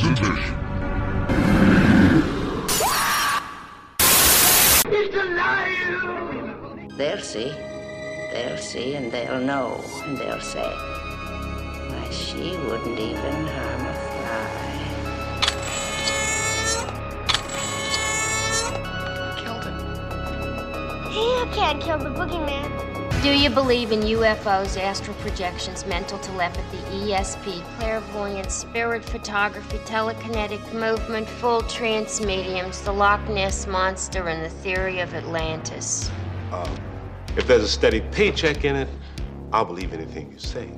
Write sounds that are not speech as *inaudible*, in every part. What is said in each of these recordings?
this edition. They'll see. They'll see and they'll know. And they'll say, why, she wouldn't even harm a fly. Killed him. You can't kill the boogeyman. Do you believe in UFOs, astral projections, mental telepathy, ESP, clairvoyance, spirit photography, telekinetic movement, full trance mediums, the Loch Ness Monster, and the theory of Atlantis? Um, if there's a steady paycheck in it, I'll believe anything you say.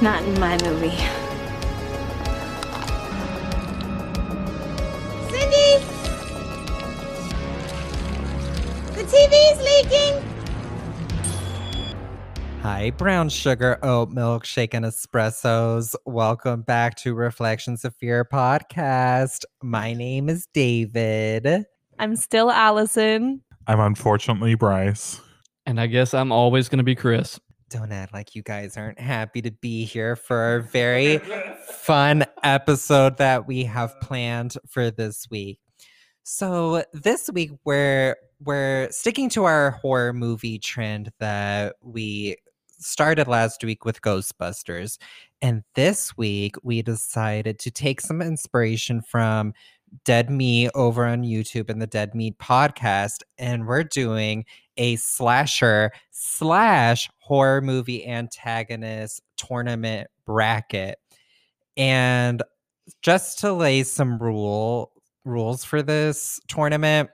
Not in my movie. Hi, brown sugar, oat milk, shaken espressos. Welcome back to Reflections of Fear podcast. My name is David. I'm still Allison. I'm unfortunately Bryce. And I guess I'm always going to be Chris. Don't act like you guys aren't happy to be here for our very fun episode that we have planned for this week. So this week we're we're sticking to our horror movie trend that we started last week with Ghostbusters. And this week we decided to take some inspiration from Dead Meat over on YouTube and the Dead Meat podcast. And we're doing a slasher slash horror movie antagonist tournament bracket. And just to lay some rule rules for this tournament,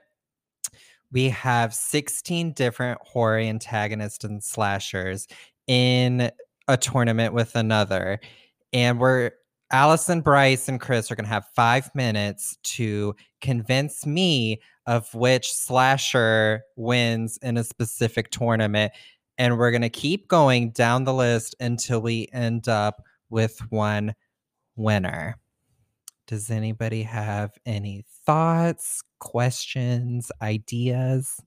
we have 16 different horror antagonists and slashers in a tournament with another. And we're Allison, Bryce, and Chris are going to have five minutes to convince me of which slasher wins in a specific tournament. And we're going to keep going down the list until we end up with one winner. Does anybody have any thoughts, questions, ideas?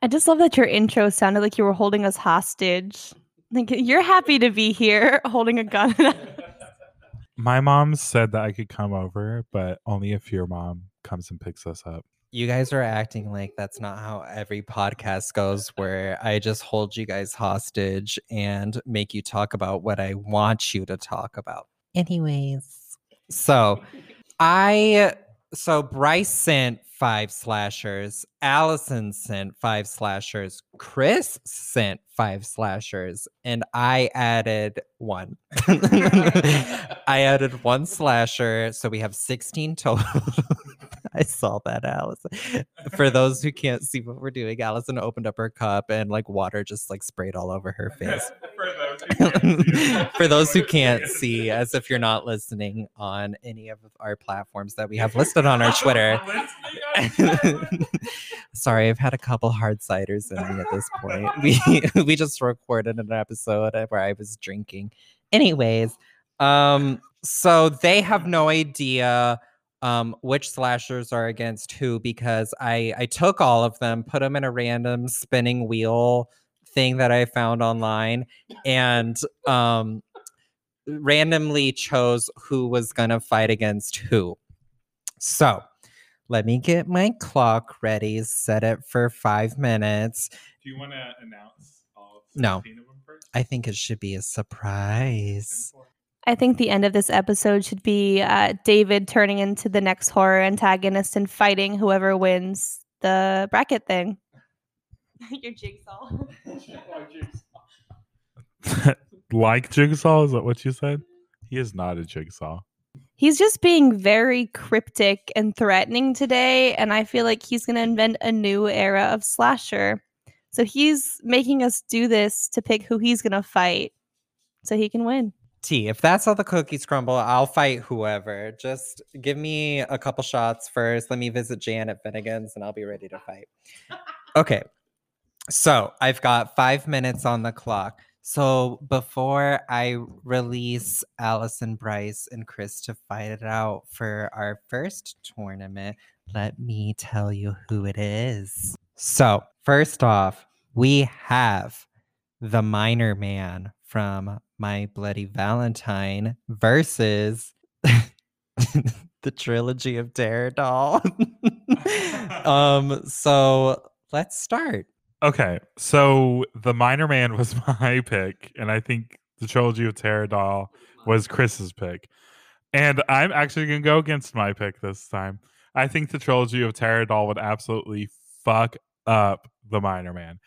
I just love that your intro sounded like you were holding us hostage. Like you're happy to be here *laughs* holding a gun. *laughs* My mom said that I could come over, but only if your mom comes and picks us up. You guys are acting like that's not how every podcast goes, where I just hold you guys hostage and make you talk about what I want you to talk about. Anyways, so I, so Bryce sent five slashers, Allison sent five slashers, Chris sent five slashers, and I added one. *laughs* *laughs* I added one slasher, so we have 16 total. *laughs* I saw that, Allison. For those who can't see what we're doing, Allison opened up her cup and like water just like sprayed all over her *laughs* face. For those who can't *laughs* see, as if you're not listening on any of our platforms that we have *laughs* listed on our Twitter. Sorry, I've had a couple hard ciders in me at this point. We we just recorded an episode where I was drinking. Anyways, um, so they have no idea um which slashers are against who because I I took all of them, put them in a random spinning wheel thing that I found online, and um randomly chose who was gonna fight against who. So let me get my clock ready, set it for five minutes. Do you want to announce all No. of them first? I think it should be a surprise. I think the end of this episode should be uh, David turning into the next horror antagonist and fighting whoever wins the bracket thing. *laughs* Your jigsaw. *laughs* like Jigsaw? Is that what you said? He is not a Jigsaw. He's just being very cryptic and threatening today, and I feel like he's going to invent a new era of slasher. So he's making us do this to pick who he's going to fight so he can win. T, if that's how the cookies crumble, I'll fight whoever. Just give me a couple shots first. Let me visit Jan at Finnegan's and I'll be ready to fight. Okay. So I've got five minutes on the clock. So before I release Allison, Bryce, and Chris to fight it out for our first tournament, let me tell you who it is. So, first off, we have the miner man from My Bloody Valentine versus *laughs* the trilogy of Doll. *laughs* um, so let's start. Okay, so the Miner Man was *laughs* my pick, and I think the trilogy of Terror was Chris's pick. And I'm actually gonna go against my pick this time. I think the trilogy of Terror would absolutely fuck up the Miner Man.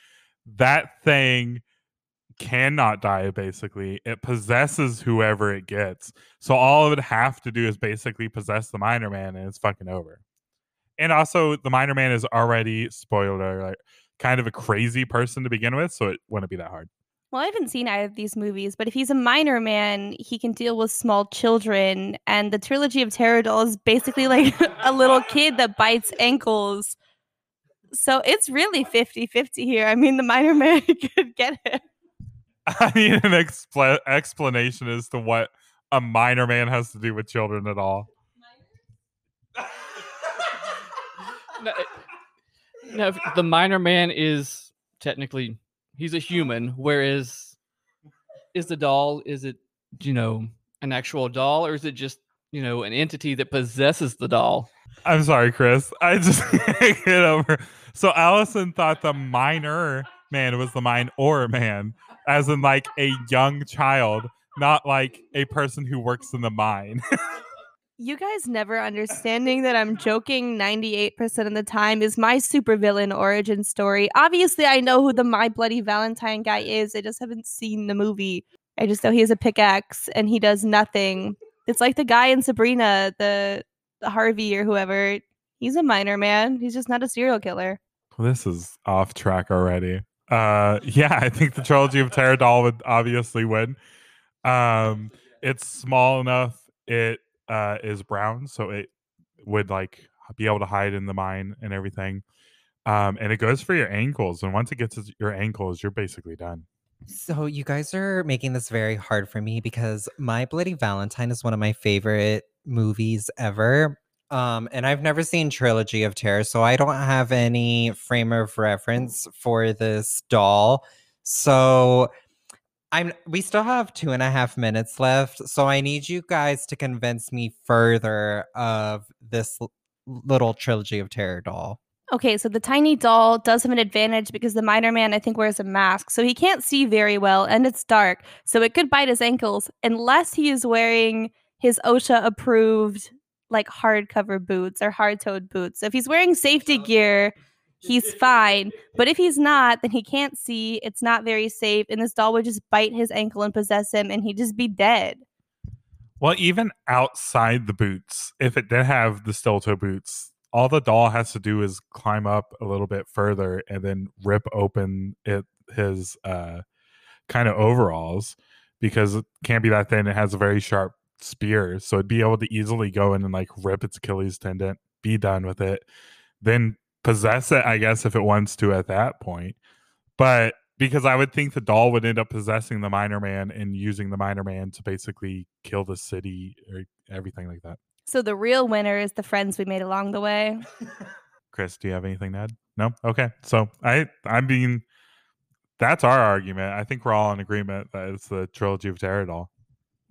That thing cannot die basically it possesses whoever it gets so all it would have to do is basically possess the miner man and it's fucking over and also the miner man is already spoiler like kind of a crazy person to begin with so it wouldn't be that hard Well, I haven't seen either of these movies, but if he's a minor man, he can deal with small children. And the trilogy of Terror Doll is basically like *laughs* a little kid that bites ankles. So it's really 50 50 here. I mean, the minor man *laughs* could get it. *laughs* i need an expla- explanation as to what a minor man has to do with children at all *laughs* No, no, the miner man is technically he's a human, whereas is the doll is it you know an actual doll or is it just you know an entity that possesses the doll? I'm sorry, Chris. *laughs* I just can't get over. So Allison thought the minor man was the mine or man, as in like a young child, not like a person who works in the mine. *laughs* You guys never understanding that I'm joking 98% of the time is my supervillain origin story. Obviously, I know who the My Bloody Valentine guy is. I just haven't seen the movie. I just know he has a pickaxe and he does nothing. It's like the guy in Sabrina, the, the Harvey or whoever. He's a miner man. He's just not a serial killer. this is off track already. Uh, *laughs* yeah, I think the trilogy of Terror Doll would obviously win. Um, it's small enough. It uh, is brown, so it would like be able to hide in the mine and everything. Um, and it goes for your ankles, and once it gets to your ankles, you're basically done. So you guys are making this very hard for me because My Bloody Valentine is one of my favorite movies ever. Um, and I've never seen Trilogy of Terror, so I don't have any frame of reference for this doll. So I'm we still have two and a half minutes left. So I need you guys to convince me further of this l- little Trilogy of Terror doll. Okay, so the tiny doll does have an advantage because the miner man, I think, wears a mask. So he can't see very well and it's dark. So it could bite his ankles unless he is wearing his OSHA approved, like hardcover boots or hard toed boots. So if he's wearing safety gear, he's *laughs* fine. But if he's not, then he can't see. It's not very safe. And this doll would just bite his ankle and possess him and he'd just be dead. Well, even outside the boots, if it did have the steel toe boots, all the doll has to do is climb up a little bit further and then rip open it his uh kind of overalls because it can't be that thin. It has a very sharp spear, so it'd be able to easily go in and like rip its Achilles tendon, be done with it, then possess it, I guess, if it wants to at that point. But because I would think the doll would end up possessing the miner man and using the miner man to basically kill the city or everything like that. So the real winner is the friends we made along the way. *laughs* Chris, do you have anything to add? No? Okay. So I I mean that's our argument. I think we're all in agreement that it's the trilogy of terror doll.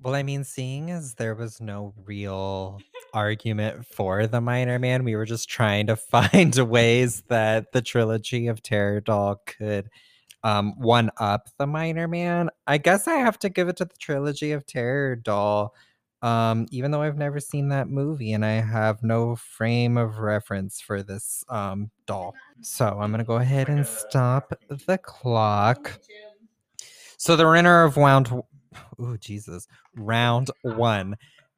Well, I mean, seeing as there was no real argument for the miner man, we were just trying to *laughs* find ways that the trilogy of Terror Doll could um, one up the miner man. I guess I have to give it to the trilogy of Terror Doll, um, even though I've never seen that movie and I have no frame of reference for this um, doll. So I'm going to go ahead and stop the clock. So the winner of round *laughs* oh Jesus, round one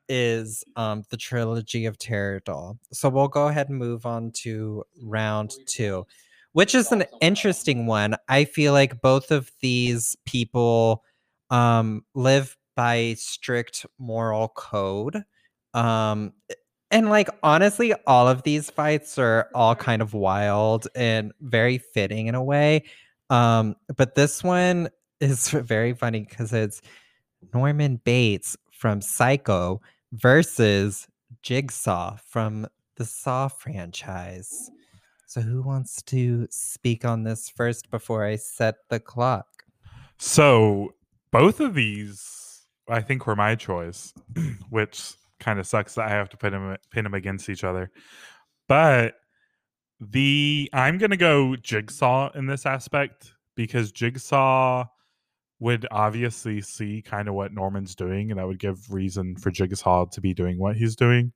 is um the trilogy of Terror Doll. So we'll go ahead and move on to round two, which is an interesting one. I feel like both of these people um live by strict moral code. Um and like honestly, all of these fights are all kind of wild and very fitting in a way. Um, but this one is *laughs* very funny because it's Norman Bates from Psycho versus Jigsaw from the Saw franchise. So, who wants to speak on this first before I set the clock? So both of these I think were my choice, *clears throat* which kind of sucks that I have to put them pin them against each other. But the I'm gonna go Jigsaw in this aspect because Jigsaw would obviously see kind of what Norman's doing, and that would give reason for Jigsaw to be doing what he's doing.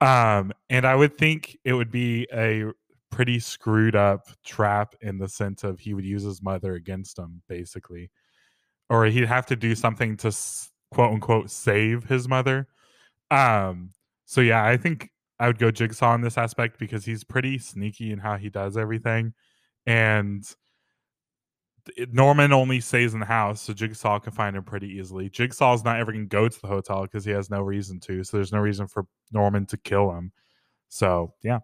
Um, and I would think it would be a pretty screwed up trap in the sense of he would use his mother against him, basically, or he'd have to do something to quote unquote save his mother. Um, so yeah, I think I would go Jigsaw in this aspect because he's pretty sneaky in how he does everything, and Norman only stays in the house, so Jigsaw can find him pretty easily. Jigsaw's not ever going to go to the hotel because he has no reason to. So there's no reason for Norman to kill him. So yeah,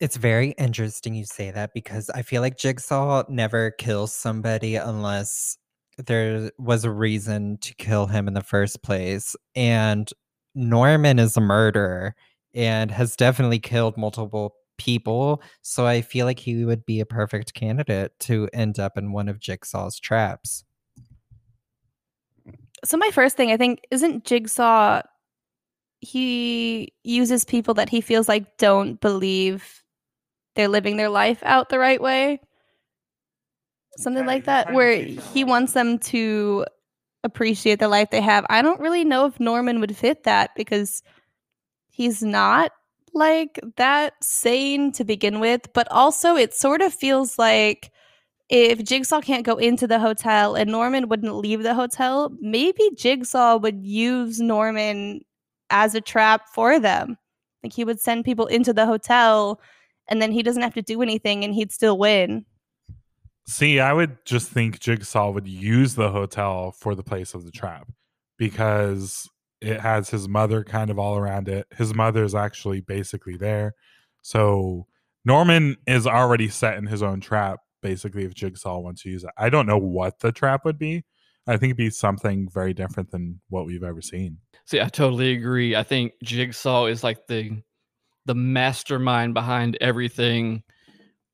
It's very interesting you say that because I feel like Jigsaw never kills somebody unless there was a reason to kill him in the first place. And Norman is a murderer and has definitely killed multiple people. So I feel like he would be a perfect candidate to end up in one of Jigsaw's traps. So my first thing, I think, isn't Jigsaw he uses people that he feels like don't believe they're living their life out the right way. Something like that, where he wants them to appreciate the life they have. I don't really know if Norman would fit that because he's not like that sane to begin with, but also it sort of feels like if Jigsaw can't go into the hotel and Norman wouldn't leave the hotel, maybe Jigsaw would use Norman as a trap for them. Like he would send people into the hotel and then he doesn't have to do anything and he'd still win. see, I would just think Jigsaw would use the hotel for the place of the trap because it has his mother kind of all around it. His mother is actually basically there, so Norman is already set in his own trap. Basically, if Jigsaw wants to use it, I don't know what the trap would be. I think it'd be something very different than what we've ever seen. See, I totally agree. I think Jigsaw is like the the mastermind behind everything,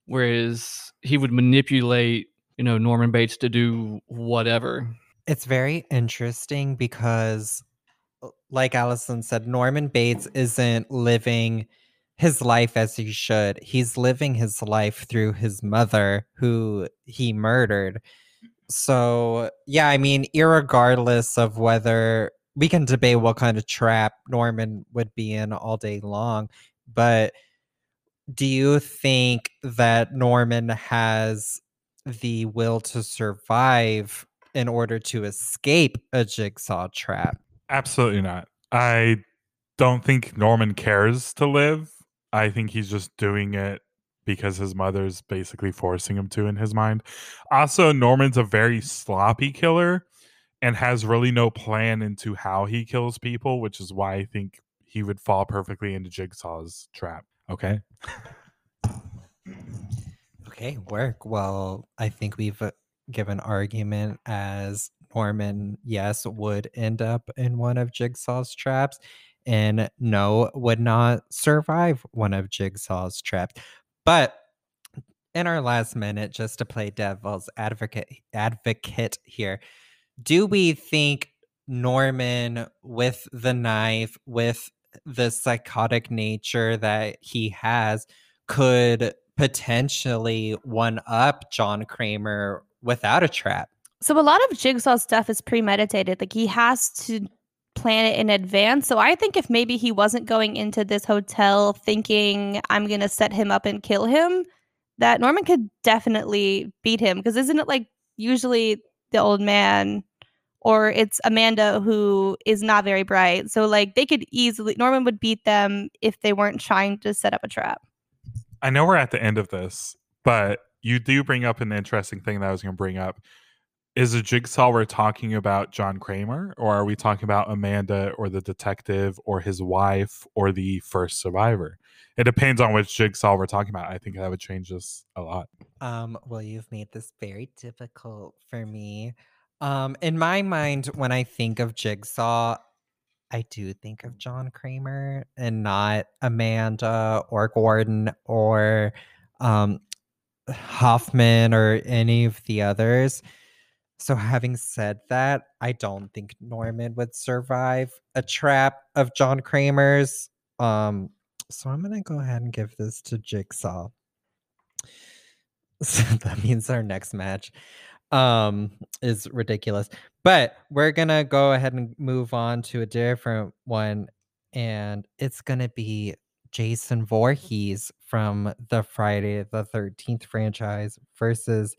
whereas he would manipulate, you know, Norman Bates to do whatever. It's very interesting because, Uh, like Allison said, Norman Bates isn't living his life as he should. He's living his life through his mother, who he murdered. So, yeah, I mean, irregardless of whether we can debate what kind of trap Norman would be in all day long, but do you think that Norman has the will to survive in order to escape a jigsaw trap? Absolutely not. I don't think Norman cares to live. I think he's just doing it because his mother's basically forcing him to in his mind. Also, Norman's a very sloppy killer and has really no plan into how he kills people, which is why I think he would fall perfectly into Jigsaw's trap. Okay. Okay, work. Well, I think we've uh, given argument as Norman, yes, would end up in one of Jigsaw's traps, and no, would not survive one of Jigsaw's traps. But in our last minute, just to play devil's advocate advocate here, do we think Norman with the knife, with the psychotic nature that he has, could potentially one up John Kramer without a trap? So a lot of Jigsaw stuff is premeditated. Like he has to plan it in advance. So I think if maybe he wasn't going into this hotel thinking I'm going to set him up and kill him, that Norman could definitely beat him because isn't it like usually the old man or it's Amanda who is not very bright. So like they could easily Norman would beat them if they weren't trying to set up a trap. I know we're at the end of this, but you do bring up an interesting thing that I was going to bring up. Is a jigsaw we're talking about John Kramer, or are we talking about Amanda or the detective or his wife or the first survivor? It depends on which jigsaw we're talking about. I think that would change this a lot. Um, well, you've made this very difficult for me. Um, in my mind, when I think of Jigsaw, I do think of John Kramer and not Amanda or Gordon or um, Hoffman or any of the others. So, having said that, I don't think Norman would survive a trap of John Kramer's. Um, so I'm gonna go ahead and give this to Jigsaw. *laughs* So that means our next match um is ridiculous. But we're gonna go ahead and move on to a different one, and it's gonna be Jason Voorhees from the Friday the 13th franchise versus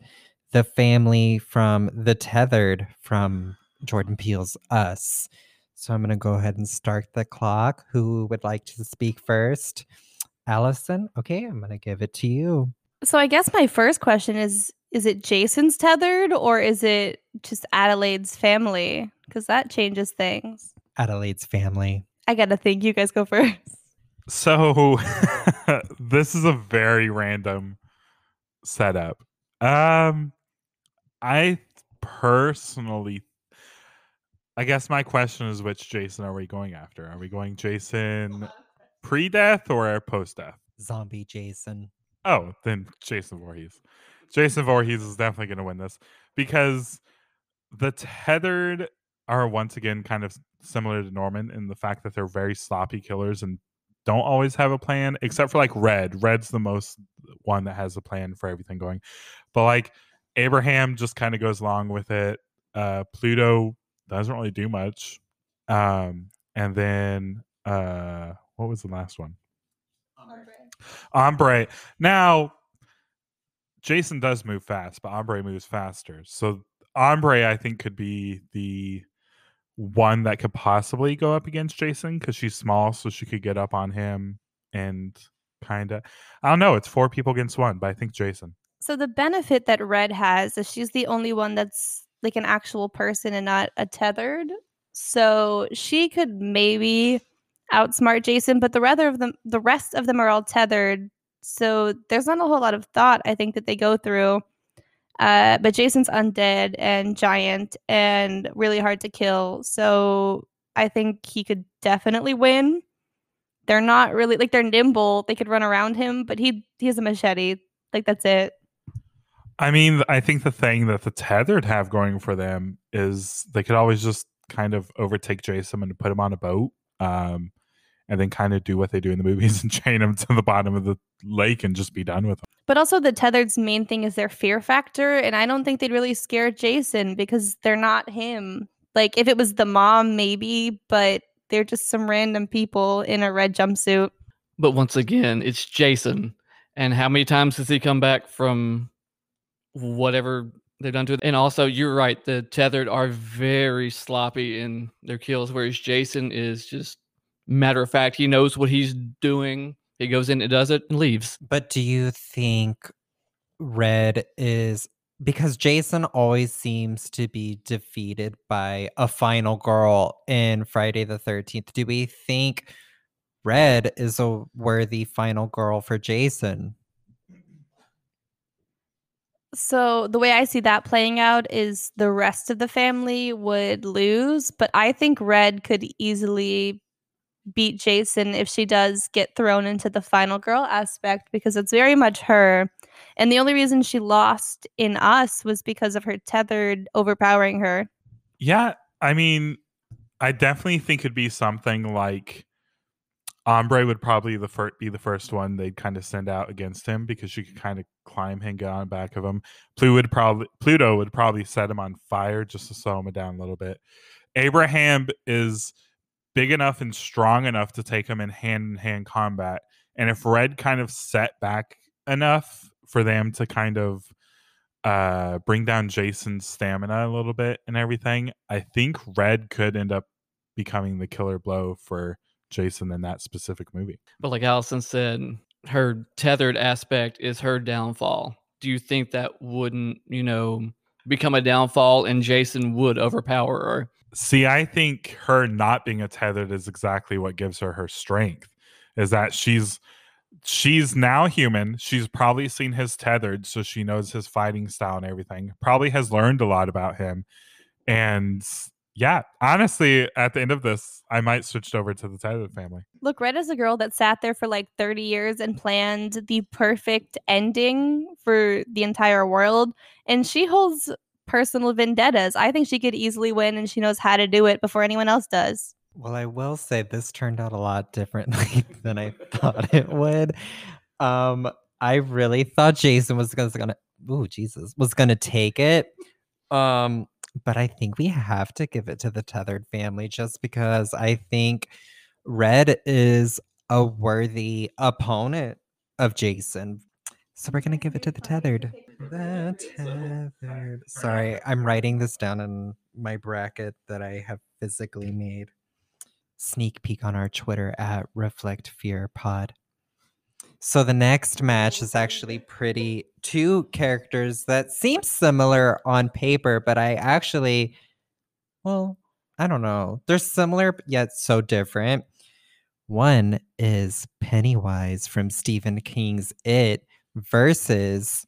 the family from The Tethered from Jordan Peele's Us. So I'm going to go ahead and start the clock. Who would like to speak first? Allison? Okay, I'm going to give it to you. So I guess my first question is is it Jason's tethered or is it just Adelaide's family? Because that changes things. Adelaide's family. I gotta think. You guys go first. So *laughs* this is a very random setup. Um I personally I guess my question is which Jason are we going after? Are we going Jason uh-huh. pre-death or post-death? Zombie Jason. Oh, then Jason Voorhees. Jason Voorhees is definitely going to win this because the tethered are once again kind of similar to Norman in the fact that they're very sloppy killers and don't always have a plan, except for like Red. Red's the most one that has a plan for everything going. But like Abraham just kind of goes along with it. Uh, Pluto doesn't really do much. Um, and then uh, what was the last one? Umbrae. Umbrae. Now, Jason does move fast, but Umbrae moves faster. So Umbrae, I think, could be the one that could possibly go up against Jason because she's small, so she could get up on him and kind of. I don't know. It's four people against one, but I think Jason. So the benefit that Red has is she's the only one that's like an actual person and not a tethered. So she could maybe outsmart Jason, but the rather of them the rest of them are all tethered. So there's not a whole lot of thought I think that they go through. Uh, but Jason's undead and giant and really hard to kill. So I think he could definitely win. They're not really like they're nimble. They could run around him, but he he has a machete. Like that's it. I mean, I think the thing that the tethered have going for them is they could always just kind of overtake Jason and put him on a boat, um, and then kind of do what they do in the movies *laughs* and chain him to the bottom of the lake and just be done with him. But also, the tethered's main thing is their fear factor, and I don't think they'd really scare Jason because they're not him. Like if it was the mom, maybe, but they're just some random people in a red jumpsuit. But once again, it's Jason. And how many times has he come back from whatever they've done to it? And also, you're right, the tethered are very sloppy in their kills, whereas Jason is just matter of fact. He knows what he's doing. He goes in and does it and leaves. But do you think Red is because Jason always seems to be defeated by a final girl in Friday the 13th? Do we think Red is a worthy final girl for Jason? So the way I see that playing out is the rest of the family would lose, but I think Red could easily beat Jason if she does get thrown into the final girl aspect because it's very much her. And the only reason she lost in us was because of her tethered overpowering her. Yeah, I mean, I definitely think it'd be something like Umbrae would probably the fir- be the first one they'd kind of send out against him because she could kind of climb him, get on back of him. Pluto would probably Pluto would probably set him on fire just to slow him down a little bit. Abraham is big enough and strong enough to take him in hand in hand combat. And if Red kind of set back enough for them to kind of uh bring down Jason's stamina a little bit and everything, I think Red could end up becoming the killer blow for Jason in that specific movie. But like Allison said, her tethered aspect is her downfall. Do you think that wouldn't, you know, become a downfall and Jason would overpower her? See, I think her not being a tethered is exactly what gives her her strength. Is that she's she's now human. She's probably seen his tethered, so she knows his fighting style and everything. Probably has learned a lot about him. And yeah, honestly, at the end of this, I might switch over to the tethered family. Look, Red is a girl that sat there for like 30 years and planned the perfect ending for the entire world. And she holds personal vendettas. I think she could easily win and she knows how to do it before anyone else does. Well, I will say this turned out a lot differently *laughs* than I thought it would. Um, I really thought Jason was gonna, gonna oh Jesus was gonna take it. Um, but I think we have to give it to the tethered family just because I think Red is a worthy opponent of Jason. So we're gonna give it to the tethered. The tethered. Sorry, I'm writing this down in my bracket that I have physically made. Sneak peek on our Twitter at Reflect Fear Pod. So the next match is actually pretty two characters that seem similar on paper, but I actually, well, I don't know. They're similar yet so different. One is Pennywise from Stephen King's It versus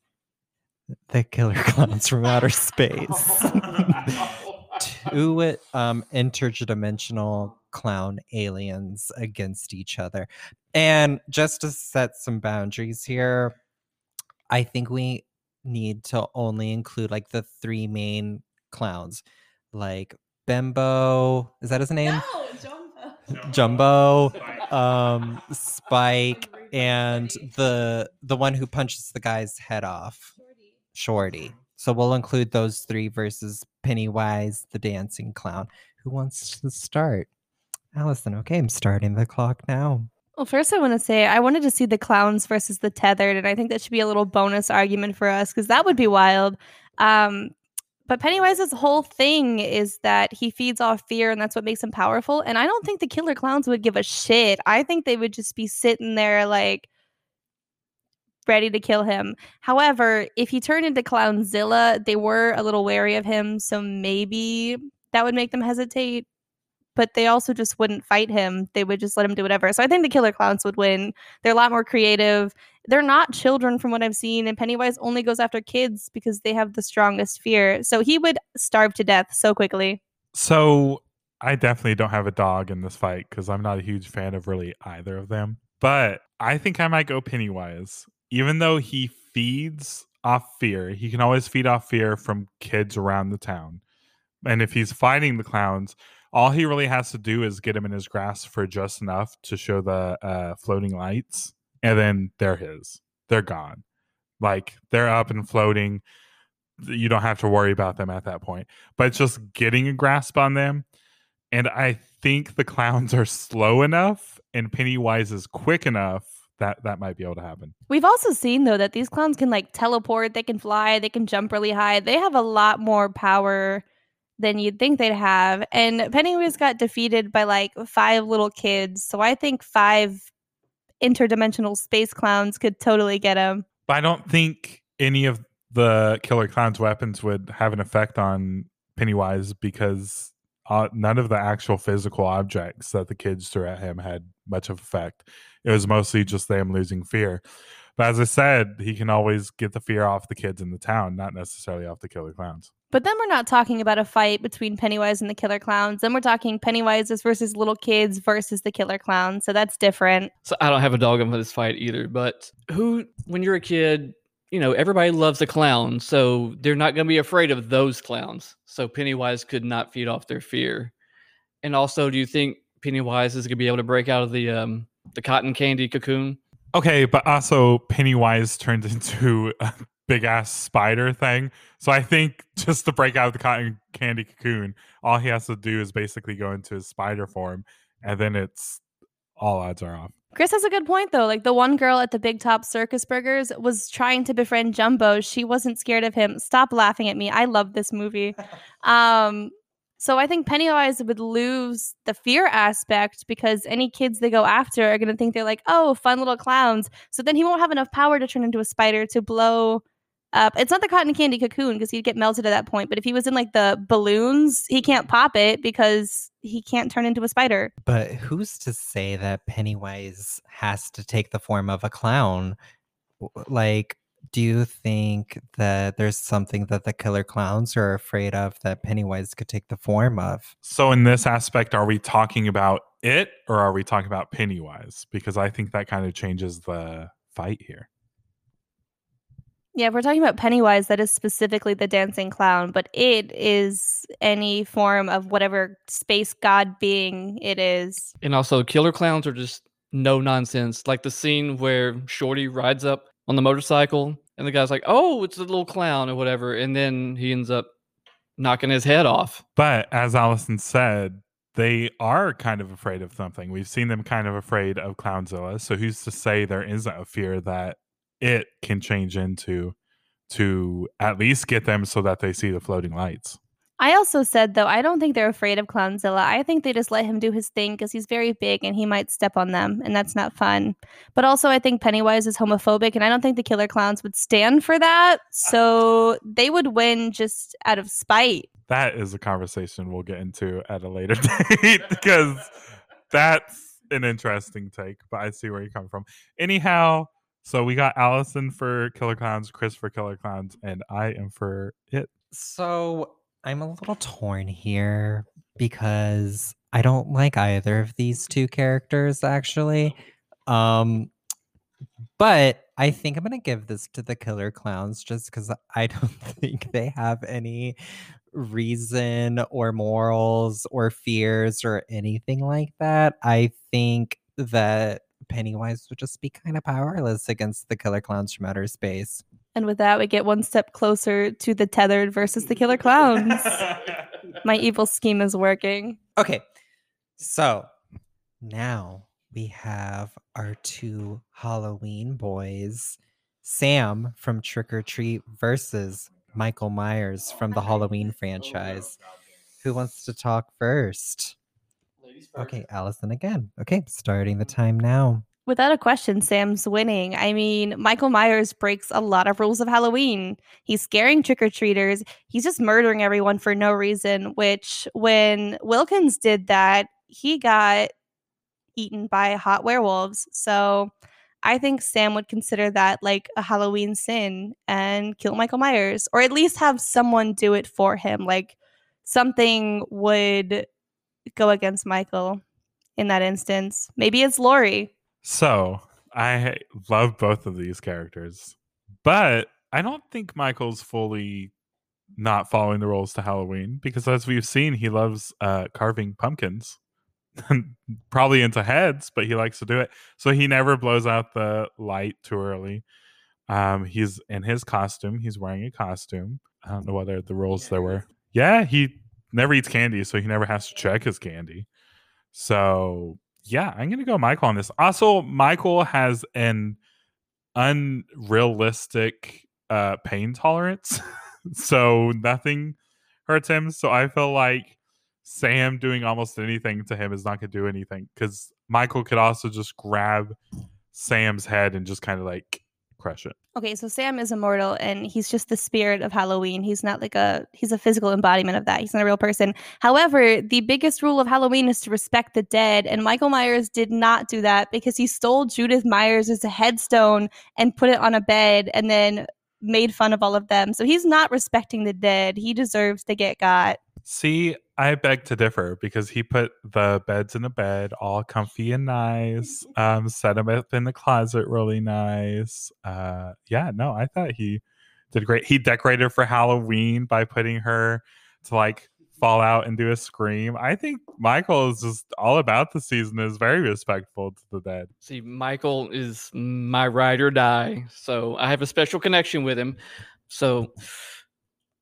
the Killer *laughs* Clowns from Outer *laughs* Space. *laughs* Two um, interdimensional clown aliens against each other. And just to set some boundaries here, I think we need to only include like the three main clowns, like Bembo. Is that his name? Jumbo, um, Spike, and the the one who punches the guy's head off, Shorty. So we'll include those three versus Pennywise, the dancing clown. Who wants to start? Allison. Okay, I'm starting the clock now. Well, first, I want to say I wanted to see the clowns versus the tethered, and I think that should be a little bonus argument for us because that would be wild. Um, but Pennywise's whole thing is that he feeds off fear, and that's what makes him powerful. And I don't think the killer clowns would give a shit. I think they would just be sitting there like ready to kill him. However, if he turned into Klownzilla, they were a little wary of him, so maybe that would make them hesitate but they also just wouldn't fight him. They would just let him do whatever. So I think the killer clowns would win. They're a lot more creative. They're not children from what I've seen, and Pennywise only goes after kids because they have the strongest fear. So he would starve to death so quickly. So I definitely don't have a dog in this fight because I'm not a huge fan of really either of them. But I think I might go Pennywise. Even though he feeds off fear, he can always feed off fear from kids around the town. And if he's fighting the clowns, all he really has to do is get him in his grasp for just enough to show the uh, floating lights, and then they're his. They're gone. Like they're up and floating. You don't have to worry about them at that point. But just getting a grasp on them. And I think the clowns are slow enough and Pennywise is quick enough that that might be able to happen. We've also seen though that these clowns can like teleport, they can fly, they can jump really high. They have a lot more power than you'd think they'd have. And Pennywise got defeated by like five little kids. So I think five interdimensional space clowns could totally get him. But I don't think any of the killer clown's weapons would have an effect on Pennywise because uh, none of the actual physical objects that the kids threw at him had much of effect. It was mostly just them losing fear. But as I said, he can always get the fear off the kids in the town, not necessarily off the killer clowns. But then we're not talking about a fight between Pennywise and the killer clowns. Then we're talking Pennywise's versus little kids versus the killer clowns. So that's different. So I don't have a dog in this fight either. But who, when you're a kid, you know, everybody loves a clown. So they're not going to be afraid of those clowns. So Pennywise could not feed off their fear. And also, do you think Pennywise is going to be able to break out of the um, the cotton candy cocoon? Okay, but also Pennywise turned into a big ass spider thing. So I think just to break out of the cotton candy cocoon, all he has to do is basically go into his spider form, and then it's all odds are off. Chris has a good point though. Like the one girl at the Big Top Circus Burgers was trying to befriend Jumbo. She wasn't scared of him. Stop laughing at me. I love this movie. *laughs* Um, so I think Pennywise would lose the fear aspect because any kids they go after are going to think they're like, oh, fun little clowns. So then he won't have enough power to turn into a spider to blow up. It's not the cotton candy cocoon because he'd get melted at that point. But if he was in like the balloons, he can't pop it because he can't turn into a spider. But who's to say that Pennywise has to take the form of a clown? Like, do you think that there's something that the killer clowns are afraid of that Pennywise could take the form of? So in this aspect, are we talking about it or are we talking about Pennywise? Because I think that kind of changes the fight here. Yeah, if we're talking about Pennywise, that is specifically the dancing clown, but it is any form of whatever space god being it is. And also, killer clowns are just no nonsense. Like the scene where Shorty rides up on the motorcycle, and the guy's like, "Oh, it's a little clown" or whatever, and then he ends up knocking his head off. But as Allison said, they are kind of afraid of something. We've seen them kind of afraid of Klownzilla. So who's to say there isn't a fear that it can change into to at least get them so that they see the floating lights? I also said though, I don't think they're afraid of Klownzilla. I think they just let him do his thing because he's very big and he might step on them, and that's not fun. But also, I think Pennywise is homophobic, and I don't think the Killer Clowns would stand for that. So they would win just out of spite. That is a conversation we'll get into at a later *laughs* date because that's an interesting take, but I see where you come from. Anyhow, so we got Allison for Killer Clowns, Chris for Killer Clowns, and I am for it. So I'm a little torn here because I don't like either of these two characters actually. Um but I think I'm going to give this to the killer clowns just cuz I *laughs* don't think they have any reason or morals or fears or anything like that. I think that Pennywise would just be kind of powerless against the killer clowns from outer space. And with that, we get one step closer to the tethered versus the Killer Clowns. *laughs* My evil scheme is working. Okay. So now we have our two Halloween boys Sam from Trick or Treat versus Michael Myers from the Halloween franchise. Who wants to talk first? Okay, Allison again. Okay, starting the time now. Without a question, Sam's winning. I mean, Michael Myers breaks a lot of rules of Halloween. He's scaring trick or treaters. He's just murdering everyone for no reason, which when Wilkins did that, he got eaten by hot werewolves. So I think Sam would consider that like a Halloween sin and kill Michael Myers, or at least have someone do it for him. Like something would go against Michael in that instance. Maybe it's Laurie. So I love both of these characters, but I don't think Michael's fully not following the rules to Halloween because, as we've seen, he loves uh, carving pumpkins. *laughs* Probably into heads, but he likes to do it. So he never blows out the light too early. Um, he's in his costume. He's wearing a costume. I don't know whether the rules there were. Yeah, he never eats candy, so he never has to check his candy. So yeah, I'm gonna go Michael on this. Also, Michael has an unrealistic uh pain tolerance. *laughs* so nothing hurts him. So I feel like Sam doing almost anything to him is not gonna do anything. Because Michael could also just grab Sam's head and just kind of like crush it. Okay, so Sam is immortal and he's just the spirit of Halloween. He's not like a he's a physical embodiment of that. He's not a real person. However, the biggest rule of Halloween is to respect the dead, and Michael Myers did not do that because he stole Judith Myers headstone and put it on a bed and then made fun of all of them. So he's not respecting the dead. He deserves to get got. See, I beg to differ because he put the beds in the bed all comfy and nice, *laughs* um, set them up in the closet really nice. Uh, yeah, no, I thought he did great. He decorated for Halloween by putting her to like fall out and do a scream. I think Michael is just all about the season, is very respectful to the dead. See, Michael is my ride or die, so I have a special connection with him. So *laughs*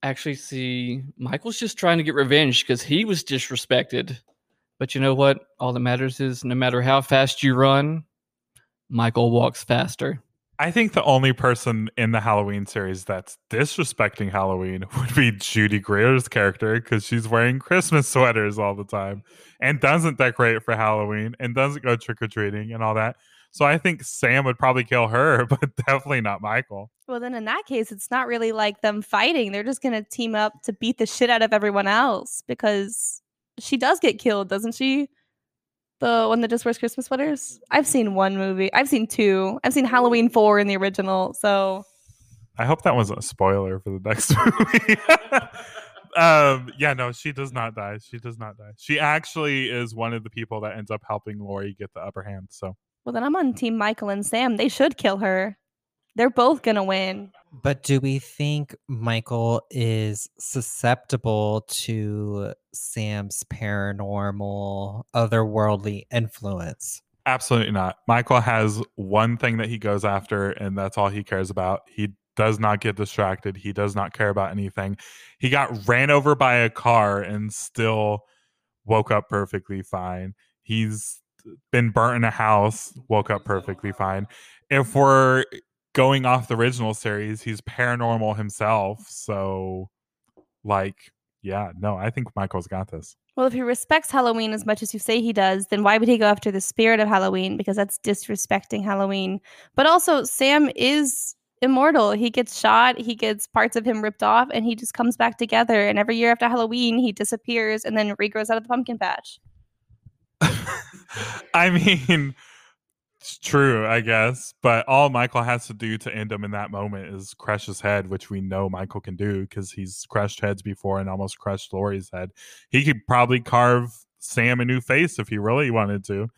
actually see Michael's just trying to get revenge because he was disrespected. But you know what? All that matters is no matter how fast you run, Michael walks faster. I think the only person in the Halloween series that's disrespecting Halloween *laughs* would be Judy Greer's character because she's wearing Christmas sweaters all the time and doesn't decorate for Halloween and doesn't go trick or treating and all that. So I think Sam would probably kill her, *laughs* but definitely not Michael. Well, then in that case, it's not really like them fighting. They're just going to team up to beat the shit out of everyone else because she does get killed, doesn't she? The one that just wears Christmas sweaters? I've seen one movie. I've seen two. I've seen Halloween 4 in the original. So I hope that wasn't a spoiler for the next *laughs* movie. um yeah no she does not die she does not die she actually is one of the people that ends up helping Laurie get the upper hand so well then I'm on team Michael and Sam. They should kill her. They're both gonna win. But do we think Michael is susceptible to Sam's paranormal, otherworldly influence? Absolutely not. Michael has one thing that he goes after, and that's all he cares about. He does not get distracted. He does not care about anything. He got ran over by a car and still woke up perfectly fine. He's been burnt in a house, woke up perfectly fine. If we're going off the original series, he's paranormal himself. So, like, yeah, no, I think Michael's got this. Well, if he respects Halloween as much as you say he does, then why would he go after the spirit of Halloween? Because that's disrespecting Halloween. But also, Sam is immortal. He gets shot, he gets parts of him ripped off, and he just comes back together. And every year after Halloween, he disappears and then regrows out of the pumpkin patch. *laughs* I mean, it's true, I guess. But all Michael has to do to end him in that moment is crush his head, which we know Michael can do because he's crushed heads before and almost crushed Laurie's head. He could probably carve Sam a new face if he really wanted to.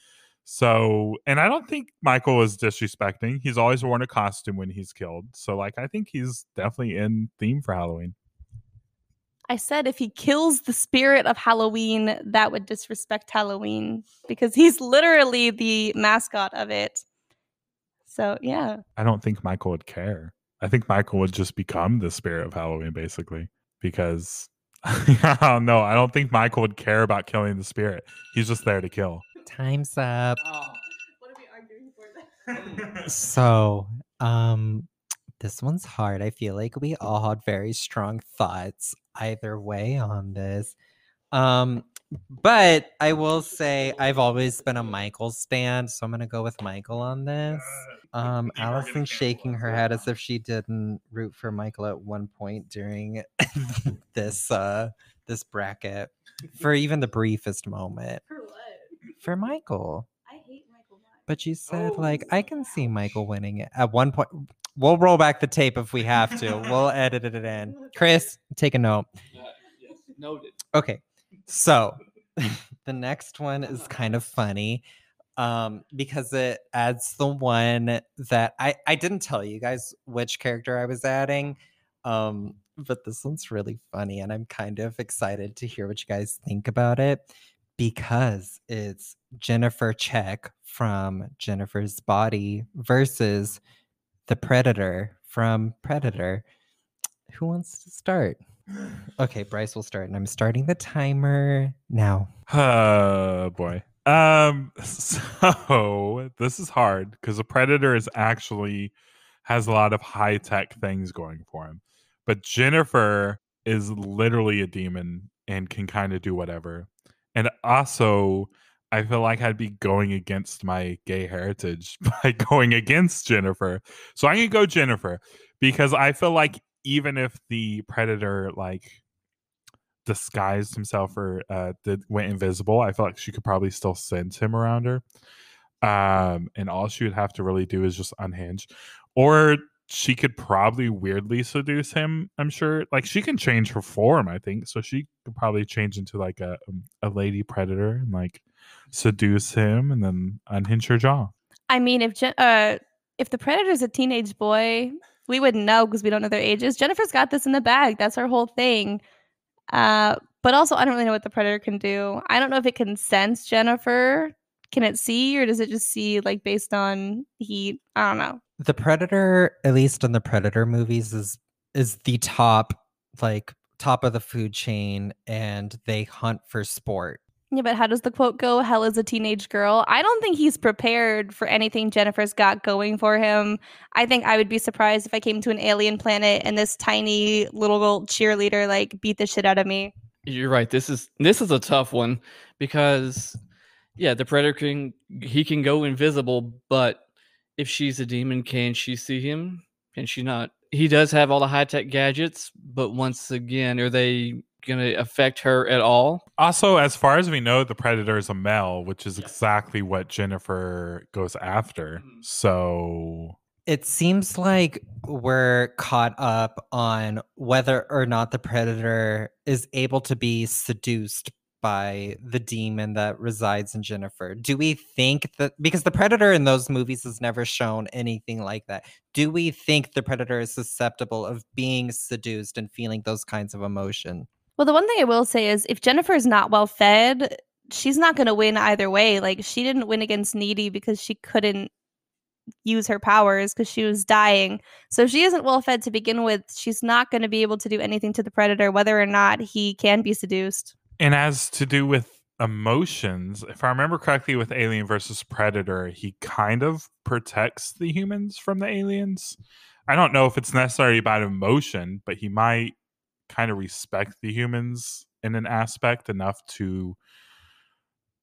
So, and I don't think Michael was disrespecting. He's always worn a costume when he's killed. So, like, I think he's definitely in theme for Halloween. I said if he kills the spirit of Halloween, that would disrespect Halloween because he's literally the mascot of it. So, yeah. I don't think Michael would care. I think Michael would just become the spirit of Halloween, basically, because *laughs* I don't know. I don't think Michael would care about killing the spirit. He's just there to kill. Time's up. What are we arguing for *laughs* So, um, this one's hard. I feel like we all had very strong thoughts either way on this. Um, but I will say I've always been a Michael stand, so I'm gonna go with Michael on this. Um, Allison's shaking her head as if she didn't root for Michael at one point during *laughs* this uh this bracket for even the briefest moment. For what? For Michael. I hate Michael But you said like I can see Michael winning it at one point. We'll roll back the tape if we have to. *laughs* We'll edit it in. Chris, take a note. yes, noted. Okay. So *laughs* the next one is kind of funny um because it adds the one that I I didn't tell you guys which character I was adding. Um but this one's really funny and I'm kind of excited to hear what you guys think about it because it's Jennifer Check from Jennifer's Body versus the Predator from Predator. Who wants to start? *sighs* Okay, Bryce will start, and I'm starting the timer now. Oh boy. Um *laughs* so this is hard because the predator is actually has a lot of high tech things going for him. But Jennifer is literally a demon and can kind of do whatever. And also I feel like I'd be going against my gay heritage *laughs* by going against Jennifer. So I'm gonna go Jennifer because I feel like even if the predator like disguised himself or uh did went invisible, I feel like she could probably still sense him around her. Um, and all she would have to really do is just unhinge. Or she could probably weirdly seduce him, I'm sure. Like she can change her form, I think. So she could probably change into like a um, a lady predator and like seduce him and then unhinge her jaw. I mean, if Jen- uh, if the predator's a teenage boy, we wouldn't know because we don't know their ages. Jennifer's got this in the bag. That's her whole thing. Uh, but also, I don't really know what the predator can do. I don't know if it can sense Jennifer. Can it see, or does it just see like based on heat? I don't know. The Predator, at least in the Predator movies, is is the top like top of the food chain and they hunt for sport. Yeah, but how does the quote go? Hell is a teenage girl. I don't think he's prepared for anything Jennifer's got going for him. I think I would be surprised if I came to an alien planet and this tiny little cheerleader like beat the shit out of me. You're right. This is this is a tough one because yeah, the predator can he can go invisible, but if she's a demon, can she see him? Can she not? He does have all the high tech gadgets, but once again, are they gonna affect her at all? Also, as far as we know, the predator is a male, which is exactly what Jennifer goes after. Mm-hmm. So It seems like we're caught up on whether or not the predator is able to be seduced by the demon that resides in Jennifer. Do we think that because the predator in those movies has never shown anything like that? Do we think the predator is susceptible of being seduced and feeling those kinds of emotion? Well, the one thing I will say is if Jennifer is not well fed, she's not going to win either way. Like she didn't win against Needy because she couldn't use her powers because she was dying. So she isn't well fed to begin with, she's not going to be able to do anything to the predator, whether or not he can be seduced. And as to do with emotions, if I remember correctly, with Alien versus Predator, he kind of protects the humans from the aliens. I don't know if it's necessarily about emotion, but he might kind of respect the humans in an aspect enough to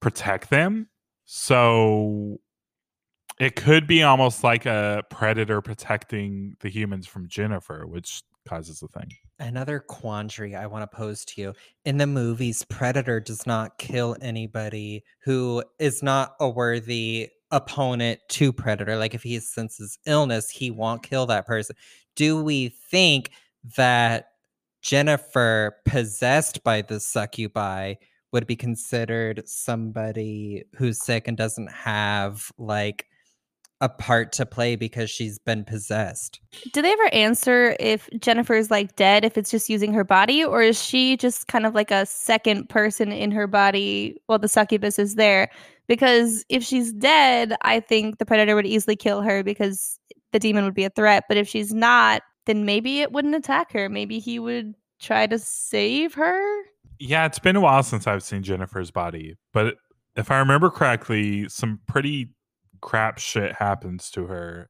protect them. So it could be almost like a predator protecting the humans from Jennifer, which causes the thing. Another quandary I want to pose to you. In the movies, Predator does not kill anybody who is not a worthy opponent to Predator. Like if he senses illness, he won't kill that person. Do we think that Jennifer, possessed by the succubi, would be considered somebody who's sick and doesn't have like a part to play because she's been possessed. Do they ever answer if Jennifer's like dead, if it's just using her body, or is she just kind of like a second person in her body while the succubus is there? Because if she's dead, I think the predator would easily kill her because the demon would be a threat. But if she's not, then maybe it wouldn't attack her. Maybe he would try to save her. Yeah, it's been a while since I've seen Jennifer's body, but if I remember correctly, some pretty crap shit happens to her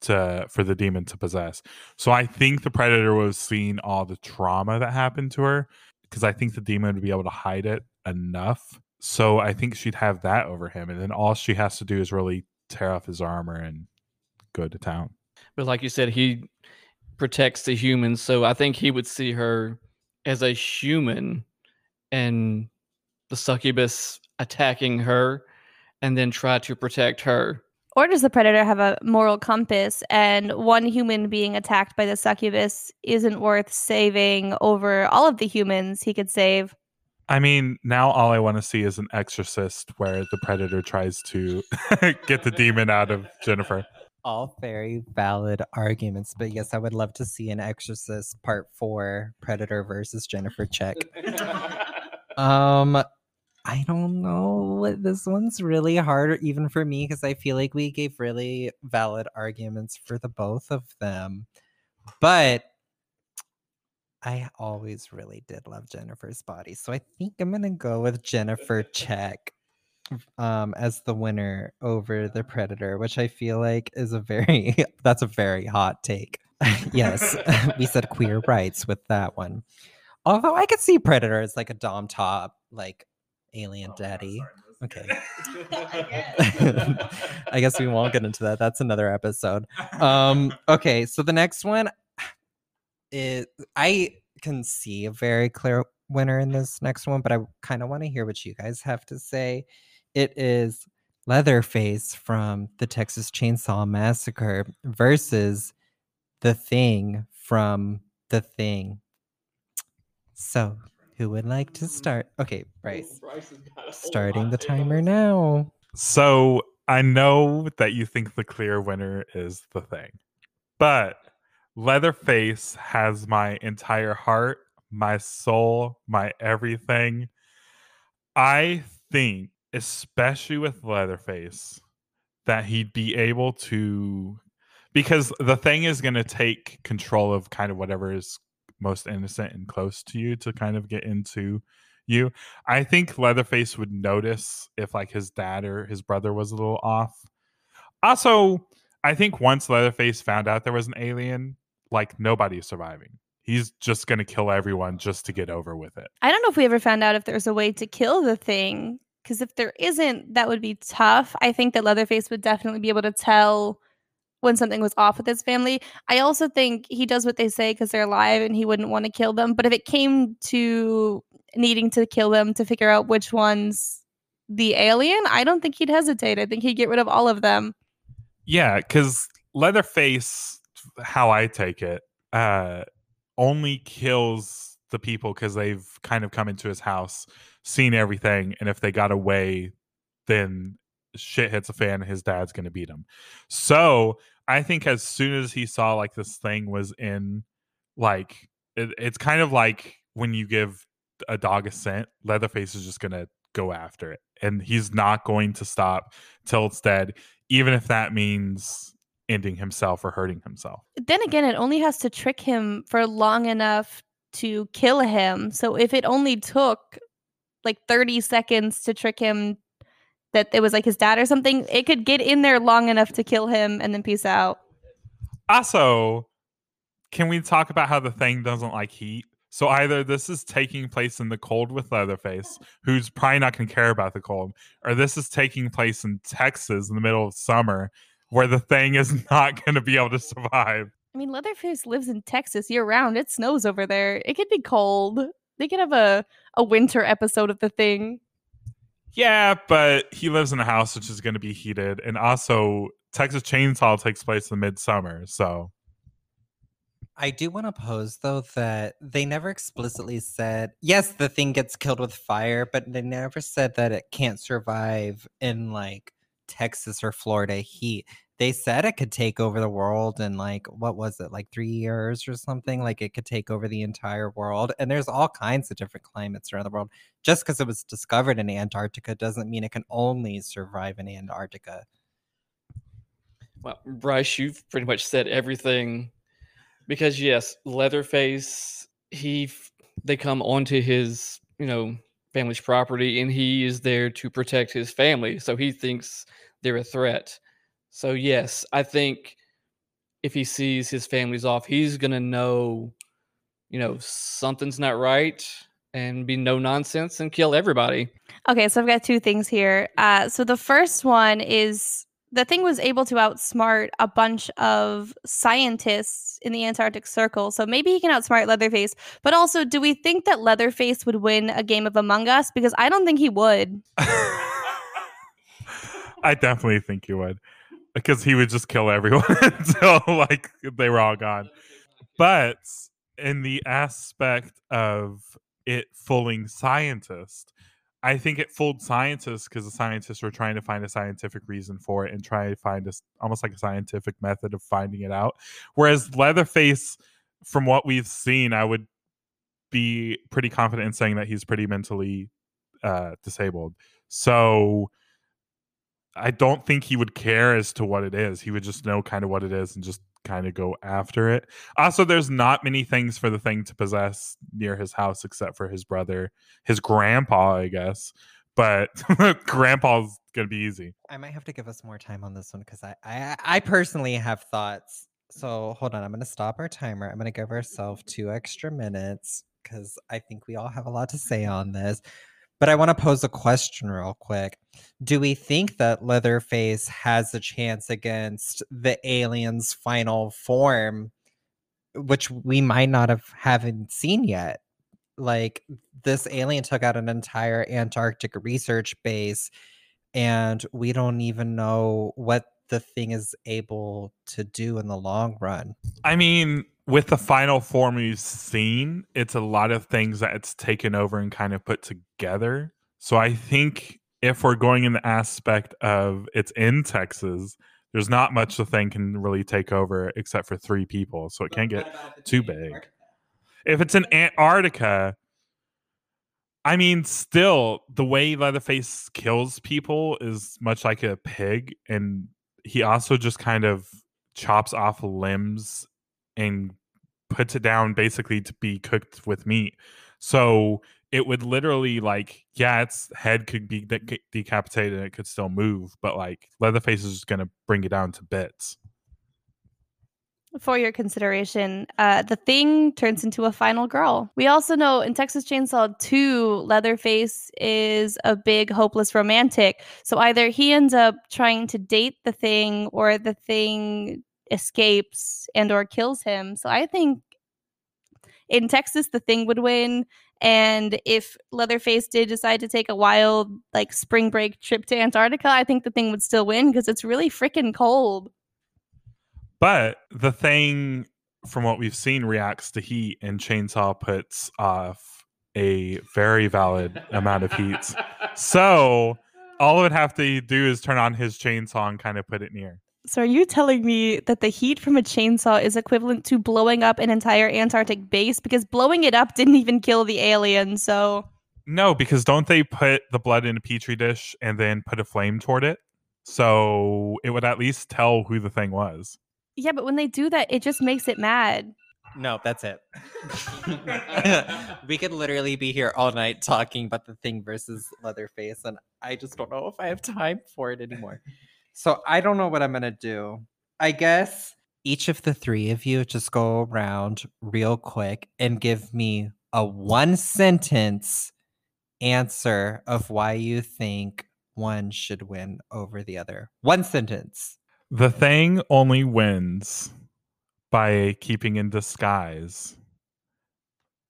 to for the demon to possess. So I think the predator was seeing all the trauma that happened to her because I think the demon would be able to hide it enough. So I think she'd have that over him and then all she has to do is really tear off his armor and go to town. But like you said, he protects the humans, so I think he would see her as a human and the succubus attacking her and then try to protect her. Or does the predator have a moral compass and one human being attacked by the succubus isn't worth saving over all of the humans he could save? I mean, now all I want to see is an exorcist where the predator tries to *laughs* get the demon out of Jennifer. All very valid arguments, but yes, I would love to see an Exorcist Part Four: Predator versus Jennifer Check. um, I don't know. This one's really hard, even for me, because I feel like we gave really valid arguments for the both of them. But I always really did love Jennifer's body, so I think I'm gonna go with Jennifer Check um as the winner over the predator which i feel like is a very *laughs* that's a very hot take. *laughs* Yes *laughs* we said queer rights with that one. Although i could see predator as like a dom top like alien daddy. okay. i guess. We won't get into that. That's another episode. Um okay so the next one is i can see a very clear winner in this next one but i kind of want to hear what you guys have to say it is Leatherface from the Texas Chainsaw Massacre versus the Thing from The Thing. So, who would like to start? Okay, Bryce. Starting the timer now. So I know that you think the clear winner is the thing, but Leatherface has my entire heart, my soul, my everything. I think especially with Leatherface, that he'd be able to because the thing is going to take control of kind of whatever is most innocent and close to you to kind of get into you. I think Leatherface would notice if like his dad or his brother was a little off. Also, I think once Leatherface found out there was an alien, like nobody's surviving. He's just going to kill everyone just to get over with it. I don't know if we ever found out if there's a way to kill the thing because if there isn't, that would be tough. I think that Leatherface would definitely be able to tell when something was off with his family. I also think he does what they say because they're alive and he wouldn't want to kill them. But if it came to needing to kill them to figure out which one's the alien, I don't think he'd hesitate. I think he'd get rid of all of them. Yeah, because Leatherface, how I take it, uh, only kills the people because they've kind of come into his house, seen everything, and if they got away, then shit hits a fan his dad's gonna beat him. So I think as soon as he saw like this thing was in like it, it's kind of like when you give a dog a scent, Leatherface is just gonna go after it. And he's not going to stop till it's dead, even if that means ending himself or hurting himself. Then again, it only has to trick him for long enough to kill him. So if it only took like 30 seconds to trick him that it was like his dad or something, it could get in there long enough to kill him and then peace out. Also, can we talk about how the thing doesn't like heat? So either this is taking place in the cold with Leatherface, who's probably not going to care about the cold, or this is taking place in Texas in the middle of summer, where the thing is *laughs* not going to be able to survive. I mean, Leatherface lives in Texas year round. It snows over there. It could be cold. They could have a, a winter episode of the thing. Yeah, but he lives in a house which is going to be heated, and also Texas Chainsaw takes place in midsummer, so I do want to pose though that they never explicitly said yes, the thing gets killed with fire, but they never said that it can't survive in like Texas or Florida heat. They said it could take over the world in like what was it, like three years or something? Like it could take over the entire world. And there's all kinds of different climates around the world. Just because it was discovered in Antarctica doesn't mean it can only survive in Antarctica. Well, Bryce, you've pretty much said everything because yes, Leatherface, he they come onto his, you know, family's property and he is there to protect his family. So he thinks they're a threat. So yes, I think if he sees his family's off, he's going to know, you know, something's not right and be no nonsense and kill everybody. Okay, so I've got two things here. Uh, so the first one is the thing was able to outsmart a bunch of scientists in the Antarctic Circle. So maybe he can outsmart Leatherface. But also, do we think that Leatherface would win a game of Among Us? Because I don't think he would. *laughs* I definitely think he would. Because he would just kill everyone *laughs* until like they were all gone. But in the aspect of it fooling scientists, I think it fooled scientists because the scientists were trying to find a scientific reason for it and try to find a, almost like a scientific method of finding it out. Whereas Leatherface, from what we've seen, I would be pretty confident in saying that he's pretty mentally uh, disabled. So I don't think he would care as to what it is. He would just know kind of what it is and just kind of go after it. Also, there's not many things for the thing to possess near his house except for his brother, his grandpa, I guess. But *laughs* grandpa's gonna be easy. I might have to give us more time on this one because I, I I personally have thoughts. So hold on, I'm gonna stop our timer. I'm gonna give ourselves two extra minutes because I think we all have a lot to say on this. But I want to pose a question real quick. Do we think that Leatherface has a chance against the alien's final form, which we might not have haven't seen yet? Like this alien took out an entire Antarctic research base, and we don't even know what the thing is able to do in the long run. I mean, with the final form we've seen, it's a lot of things that it's taken over and kind of put together. So I think if we're going in the aspect of it's in Texas, there's not much the thing can really take over except for three people. So it can't get too big. If it's in Antarctica, I mean, still, the way Leatherface kills people is much like a pig. And he also just kind of chops off limbs and puts it down basically to be cooked with meat. So it would literally like, yeah, its head could be de- decapitated and it could still move, but like Leatherface is gonna bring it down to bits. For your consideration, uh, the thing turns into a final girl. We also know in Texas Chainsaw 2, Leatherface is a big hopeless romantic. So either he ends up trying to date the thing or the thing escapes and or kills him. So I think in Texas the thing would win and if Leatherface did decide to take a wild like spring break trip to Antarctica, I think the thing would still win because it's really freaking cold. But the thing from what we've seen, reacts to heat, and Chainsaw puts off a very valid amount of heat. So all it would have to do is turn on his chainsaw and kind of put it near. So are you telling me that the heat from a chainsaw is equivalent to blowing up an entire Antarctic base? Because blowing it up didn't even kill the alien, so No, because don't they put the blood in a petri dish and then put a flame toward it? So it would at least tell who the thing was. yeah, but when they do that, it just makes it mad. No, that's it. *laughs* we could literally be here all night talking about the thing versus Leatherface, and I just don't know if I have time for it anymore. So I don't know what I'm gonna do. I guess each of the three of you just go around real quick and give me a one sentence answer of why you think one should win over the other. One sentence. The thing only wins by keeping in disguise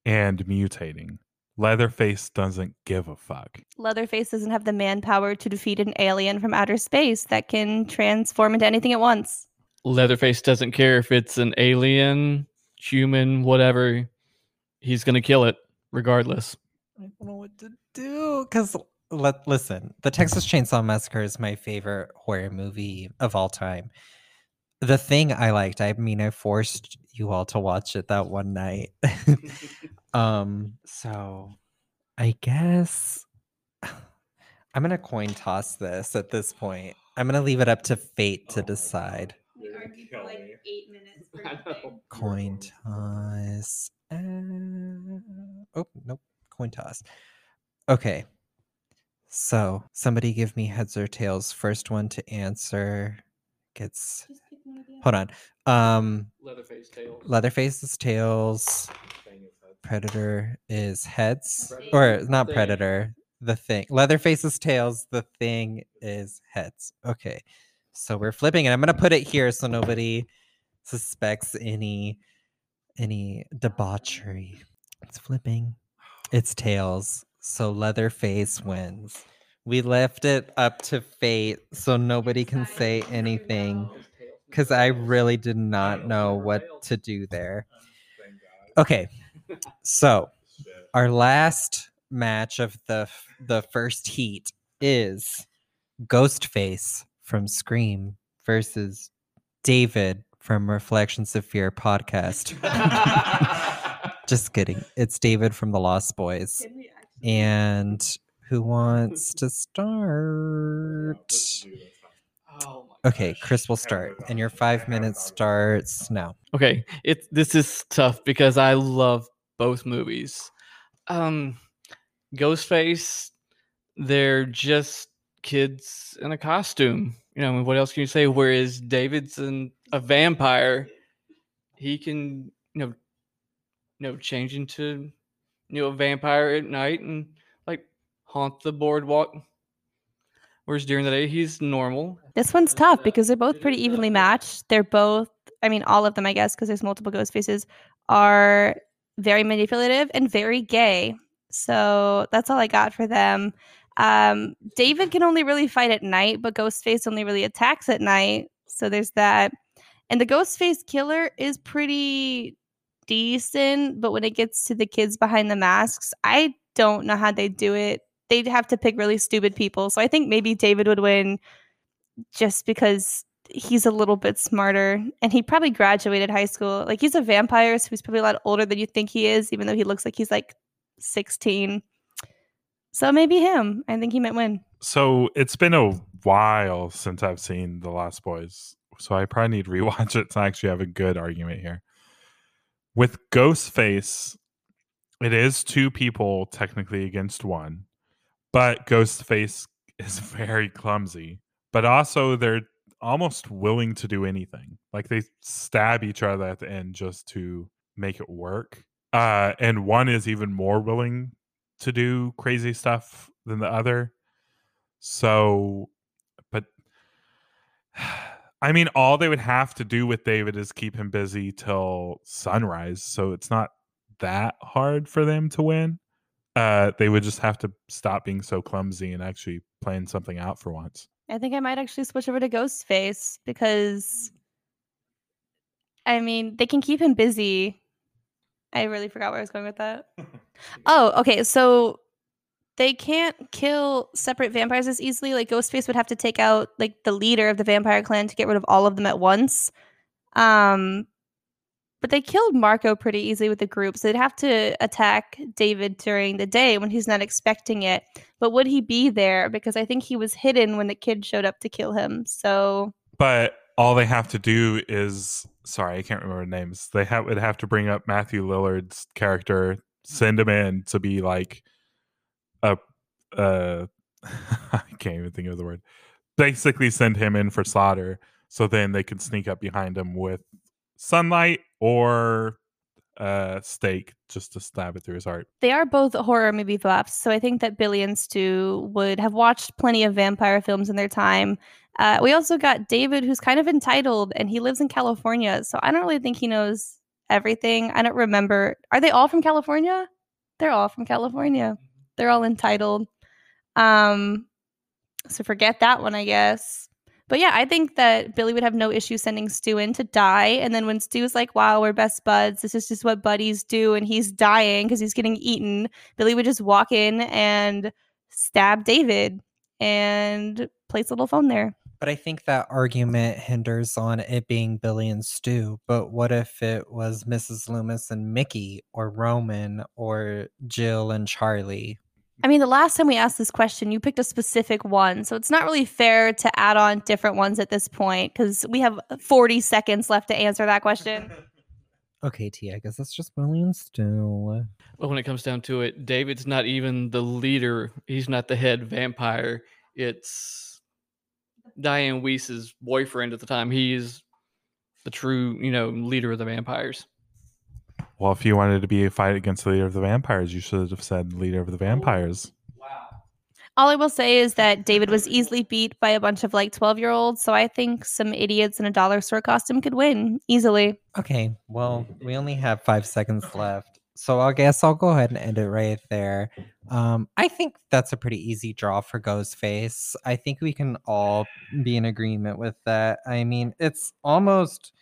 and mutating. Leatherface doesn't give a fuck. Leatherface doesn't have the manpower to defeat an alien from outer space that can transform into anything at once. Leatherface doesn't care if it's an alien, human, whatever. He's gonna kill it regardless. I don't know what to do because let listen. The Texas Chainsaw Massacre is my favorite horror movie of all time. The thing I liked, I mean, I forced you all to watch it that one night. *laughs* um, so I guess I'm gonna coin toss this at this point. I'm gonna leave it up to fate to decide. *laughs* Coin toss. Uh, oh, nope. Coin toss. Okay. So somebody give me heads or tails. First one to answer gets. Hold on. Um, Leatherface tail. Leatherface is tails. Predator is heads, or not Thing. Predator. The thing. Leatherface is tails. The thing is heads. Okay. So we're flipping it. I'm gonna put it here so nobody suspects any any debauchery. It's flipping. It's tails. So Leatherface wins. We left it up to fate so nobody can say anything because I really did not know what to do there. Okay. So our last match of the the first heat is Ghostface from Scream versus David from Reflections of Fear podcast. *laughs* Just kidding. It's David from the Lost Boys. And who wants to start? Oh Okay, Chris will start. And your five minutes starts now. Okay, it this is tough because I love both movies. Um Ghostface, they're just kids in a costume. You know, I mean, what else can you say? Whereas David's an, a vampire, he can, you know, you know, change into you know a vampire at night and like haunt the boardwalk. Whereas during the day he's normal. This one's tough because they're both pretty evenly matched. They're both, I mean, all of them, I guess, because there's multiple ghost faces, are very manipulative and very gay. So that's all I got for them. Um, David can only really fight at night, but Ghostface only really attacks at night. So there's that. And the Ghostface killer is pretty decent, but when it gets to the kids behind the masks, I don't know how they do it. They'd have to pick really stupid people. So I think maybe David would win just because he's a little bit smarter and he probably graduated high school. Like he's a vampire, so he's probably a lot older than you think he is, even though he looks like he's like 16. So maybe him. I think he might win. So it's been a while since I've seen The Lost Boys. So I probably need to rewatch it to actually have a good argument here. With Ghostface, it is two people technically against one, but Ghostface is *laughs* very clumsy. But also, they're almost willing to do anything. Like they stab each other at the end just to make it work. Uh, and one is even more willing to do crazy stuff than the other. So, but *sighs* I mean, all they would have to do with David is keep him busy till sunrise. So it's not that hard for them to win. Uh, they would just have to stop being so clumsy and actually plan something out for once. I think I might actually switch over to Ghostface because I mean, they can keep him busy. I really forgot where I was going with that. *laughs* oh, okay. So they can't kill separate vampires as easily. Like Ghostface would have to take out like the leader of the vampire clan to get rid of all of them at once. Um, but they killed Marco pretty easily with the group, so they'd have to attack David during the day when he's not expecting it. But would he be there? Because I think he was hidden when the kid showed up to kill him. So But all they have to do is sorry, I can't remember names. They have would have to bring up Matthew Lillard's character, send him in to be like a uh *laughs* I can't even think of the word. Basically send him in for slaughter so then they can sneak up behind him with sunlight or uh stake just to stab it through his heart. they are both horror movie buffs. So I think that Billy and Stu would have watched plenty of vampire films in their time. Uh, we also got David, who's kind of entitled, and he lives in California. So I don't really think he knows everything. I don't remember. Are they all from California? They're all from California. They're all entitled. Um, so forget that one, I guess. But yeah, I think that Billy would have no issue sending Stu in to die. And then when Stu's like, wow, we're best buds, this is just what buddies do, and he's dying because he's getting eaten, Billy would just walk in and stab David and place a little phone there. But I think that argument hinders on it being Billy and Stu. But what if it was Mrs. Loomis and Mickey, or Roman, or Jill and Charlie? I mean, the last time we asked this question, you picked a specific one. So it's not really fair to add on different ones at this point because we have 40 seconds left to answer that question. *laughs* Okay, T, I guess that's just Billy Still. Stu. Well, when it comes down to it, David's not even the leader. He's not the head vampire. It's Diane Weiss's boyfriend at the time. He's the true, you know, leader of the vampires. Well, if you wanted to be a fight against the leader of the vampires, you should have said leader of the vampires. All I will say is that David was easily beat by a bunch of like 12 year olds. So I think some idiots in a dollar store costume could win easily. Okay, well, we only have five seconds left. So I guess I'll go ahead and end it right there. Um, I think that's a pretty easy draw for Ghostface. I think we can all be in agreement with that. I mean, it's almost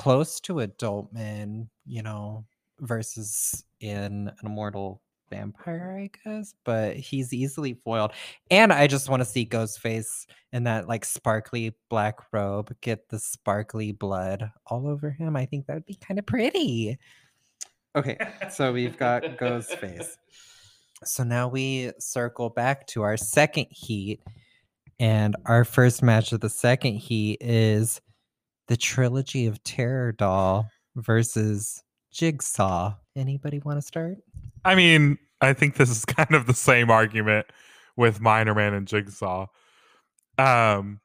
close to adult men, you know, versus in an immortal vampire, I guess, but he's easily foiled. And I just want to see Ghostface in that like sparkly black robe get the sparkly blood all over him. I think that would be kind of pretty. Okay, so we've got Ghostface. *laughs* So now we circle back to our second heat. And our first match of the second heat is the trilogy of Terror Doll versus Jigsaw. Anybody want to start? I mean, I think this is *laughs* kind of the same argument with Miner Man and Jigsaw. Um,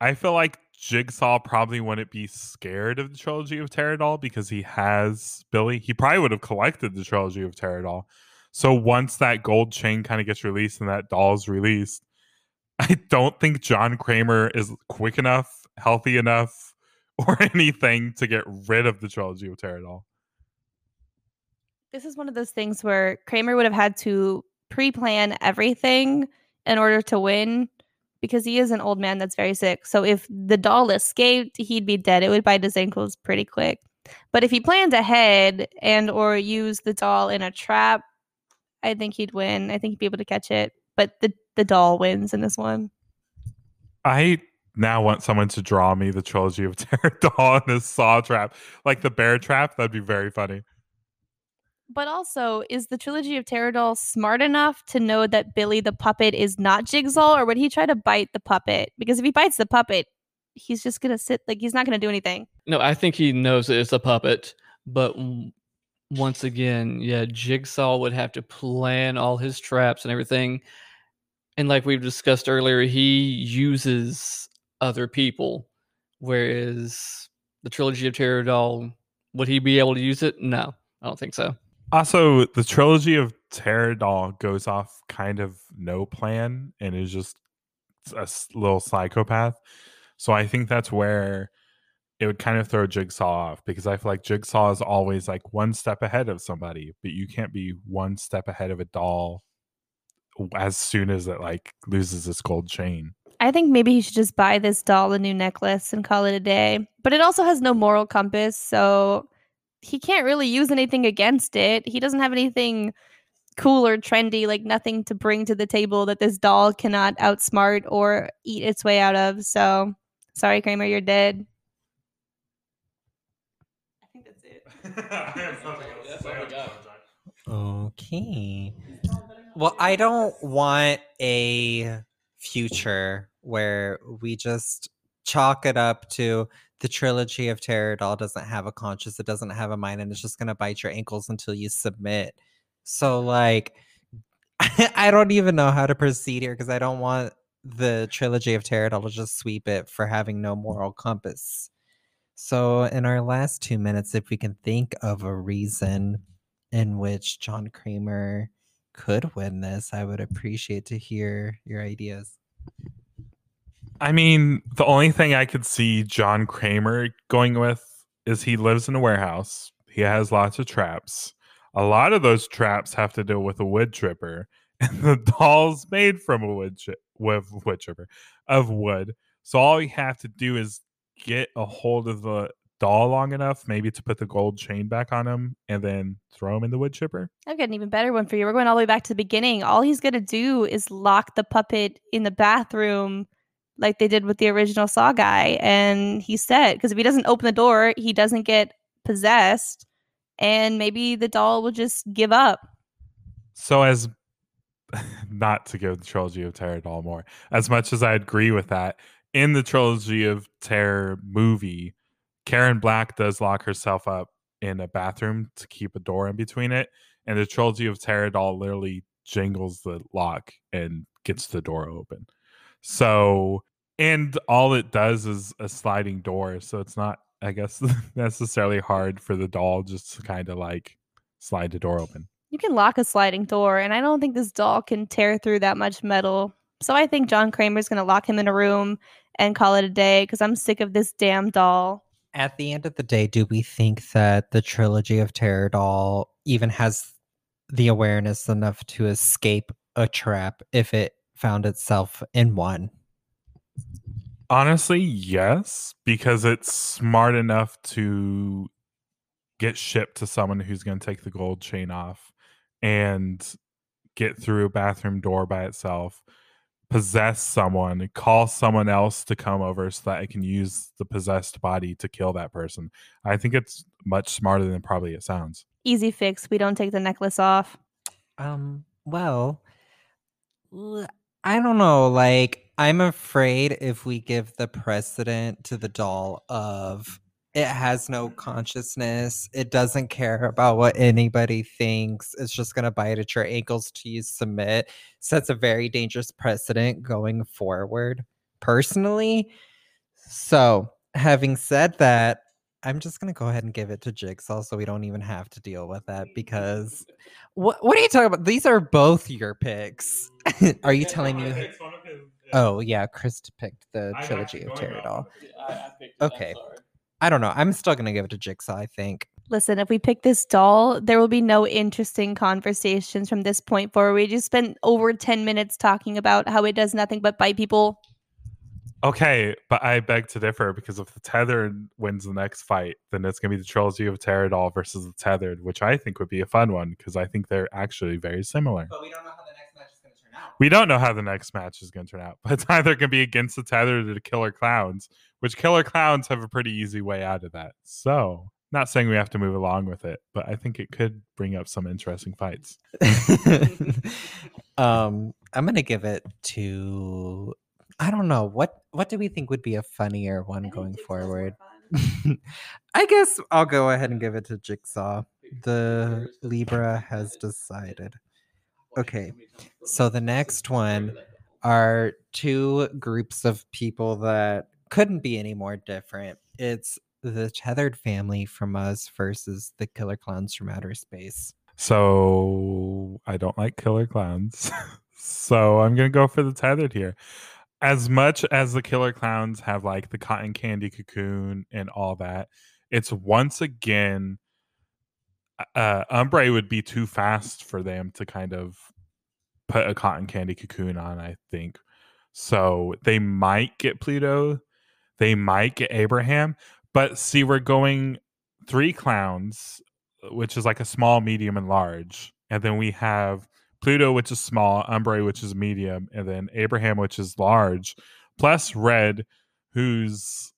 I feel like Jigsaw probably wouldn't be scared of the trilogy of Terror Doll because he has Billy. He probably would have collected the trilogy of Terror Doll. So once that gold chain kind of gets released and that doll's released, *laughs* I don't think John Kramer is quick enough, healthy enough, *laughs* or anything to get rid of the trilogy of Terror Doll. This is one of those things where Kramer would have had to pre plan everything in order to win because he is an old man that's very sick. So if the doll escaped, he'd be dead. It would bite his ankles pretty quick. But if he planned ahead and or used the doll in a trap, I think he'd win. I think he'd be able to catch it. But the, the doll wins in this one. I now want someone to draw me the trilogy of *laughs* Terror Doll and this saw trap, like the bear trap. That'd be very funny. But also, is the trilogy of Terror Doll smart enough to know that Billy the puppet is not Jigsaw, or would he try to bite the puppet? Because if he bites the puppet, he's just gonna sit like he's not gonna do anything. No, I think he knows that it's a puppet, but w- once again, yeah, Jigsaw would have to plan all his traps and everything. And like we've discussed earlier, he uses other people, whereas the trilogy of Terror Doll, would he be able to use it? No, I don't think so. Also, the trilogy of Terror Doll goes off kind of no plan and is just a little psychopath. So I think that's where it would kind of throw Jigsaw off because I feel like Jigsaw is always like one step ahead of somebody, but you can't be one step ahead of a doll as soon as it like loses its gold chain. I think maybe he should just buy this doll a new necklace and call it a day. But it also has no moral compass, so he can't really use anything against it. He doesn't have anything cool or trendy, like nothing to bring to the table that this doll cannot outsmart or eat its way out of. So sorry, Kramer, you're dead. I think that's it. *laughs* Okay. Well, I don't want a future where we just chalk it up to the trilogy of terror doll doesn't have a conscience, it doesn't have a mind, and it's just gonna bite your ankles until you submit. So like *laughs* I don't even know how to proceed here because I don't want the trilogy of terror doll to just sweep it for having no moral compass. So in our last two minutes, if we can think of a reason in which John Kramer could win this, I would appreciate to hear your ideas. I mean, the only thing I could see John Kramer going with is he lives in a warehouse. He has lots of traps. A lot of those traps have to deal with a wood chipper, *laughs* and the doll's made from a wood wood chipper of wood. So all you have to do is get a hold of the doll long enough, maybe to put the gold chain back on him, and then throw him in the wood chipper. I've got an even better one for you. We're going all the way back to the beginning. All he's to do is lock the puppet in the bathroom like they did with the original Saw guy. And he said, because if he doesn't open the door, he doesn't get possessed. And maybe the doll will just give up. So as *laughs* not to give the trilogy of terror doll more, as much as I agree with that, in the trilogy of terror movie, Karen Black does lock herself up in a bathroom to keep a door in between it, and the trilogy of terror doll literally jingles the lock and gets the door open. So, and all it does is a sliding door, so it's not, I guess, *laughs* necessarily hard for the doll just to kind of like slide the door open. You can lock a sliding door, and I don't think this doll can tear through that much metal. So I think John Kramer's going to lock him in a room and call it a day because I'm sick of this damn doll. At the end of the day, do we think that the trilogy of terror doll even has the awareness enough to escape a trap if it found itself in one? Honestly, yes, because it's smart enough to get shipped to someone who's going to take the gold chain off and get through a bathroom door by itself, possess someone, call someone else to come over so that I can use the possessed body to kill that person. I think it's much smarter than probably it sounds. Easy fix. We don't take the necklace off. Um, well, I don't know. Like, I'm afraid if we give the precedent to the doll of it has no consciousness, it doesn't care about what anybody thinks, it's just going to bite at your ankles to you submit, sets a very dangerous precedent going forward, personally. So, having said that, I'm just gonna go ahead and give it to Jigsaw, so we don't even have to deal with that. Because what what are you talking about? These are both your picks. *laughs* are you telling me? Oh yeah, Chris picked the trilogy of Terror Doll. Okay. I don't know. I'm still gonna give it to Jigsaw. I think. Listen, if we pick this doll, there will be no interesting conversations from this point forward. We just spent over 10 minutes talking about how it does nothing but bite people. Okay, but I beg to differ because if the tethered wins the next fight, then it's going to be the trilogy of Terror Doll versus the tethered, which I think would be a fun one because I think they're actually very similar. But we don't know how the next match is gonna turn out. We don't know how the next match is going to turn out, *laughs* but it's either going to be against the tethered or the killer clowns, which killer clowns have a pretty easy way out of that. So, not saying we have to move along with it, but I think it could bring up some interesting fights. *laughs* um, I'm gonna give it to. I don't know what what do we think would be a funnier one going forward. *laughs* I guess I'll go ahead and give it to Jigsaw. The Libra has decided. Okay, so the next one are two groups of people that couldn't be any more different. It's the tethered family from us versus the killer clowns from outer space. So, I don't like killer clowns. *laughs* so, I'm going to go for the tethered here. As much as the killer clowns have like the cotton candy cocoon and all that, it's once again uh Umbrae would be too fast for them to kind of put a cotton candy cocoon on, I think. So they might get Pluto, they might get Abraham, but see, we're going three clowns, which is like a small, medium, and large. And then we have Pluto, which is small, Umbrae, which is medium, and then Abraham, which is large, plus Red, who's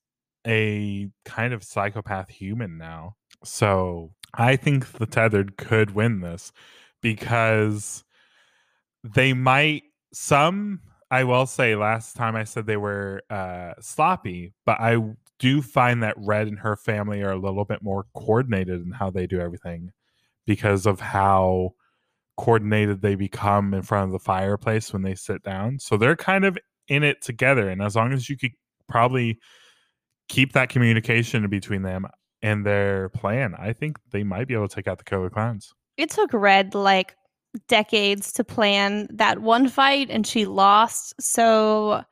a kind of psychopath human now. So I think the tethered could win this because they might some I will say last time I said they were uh sloppy, but I do find that Red and her family are a little bit more coordinated in how they do everything because of how coordinated they become in front of the fireplace when they sit down. So they're kind of in it together and as long as you could probably keep that communication between them and their plan, I think they might be able to take out the killer clowns. It took Red like decades to plan that one fight and she lost. So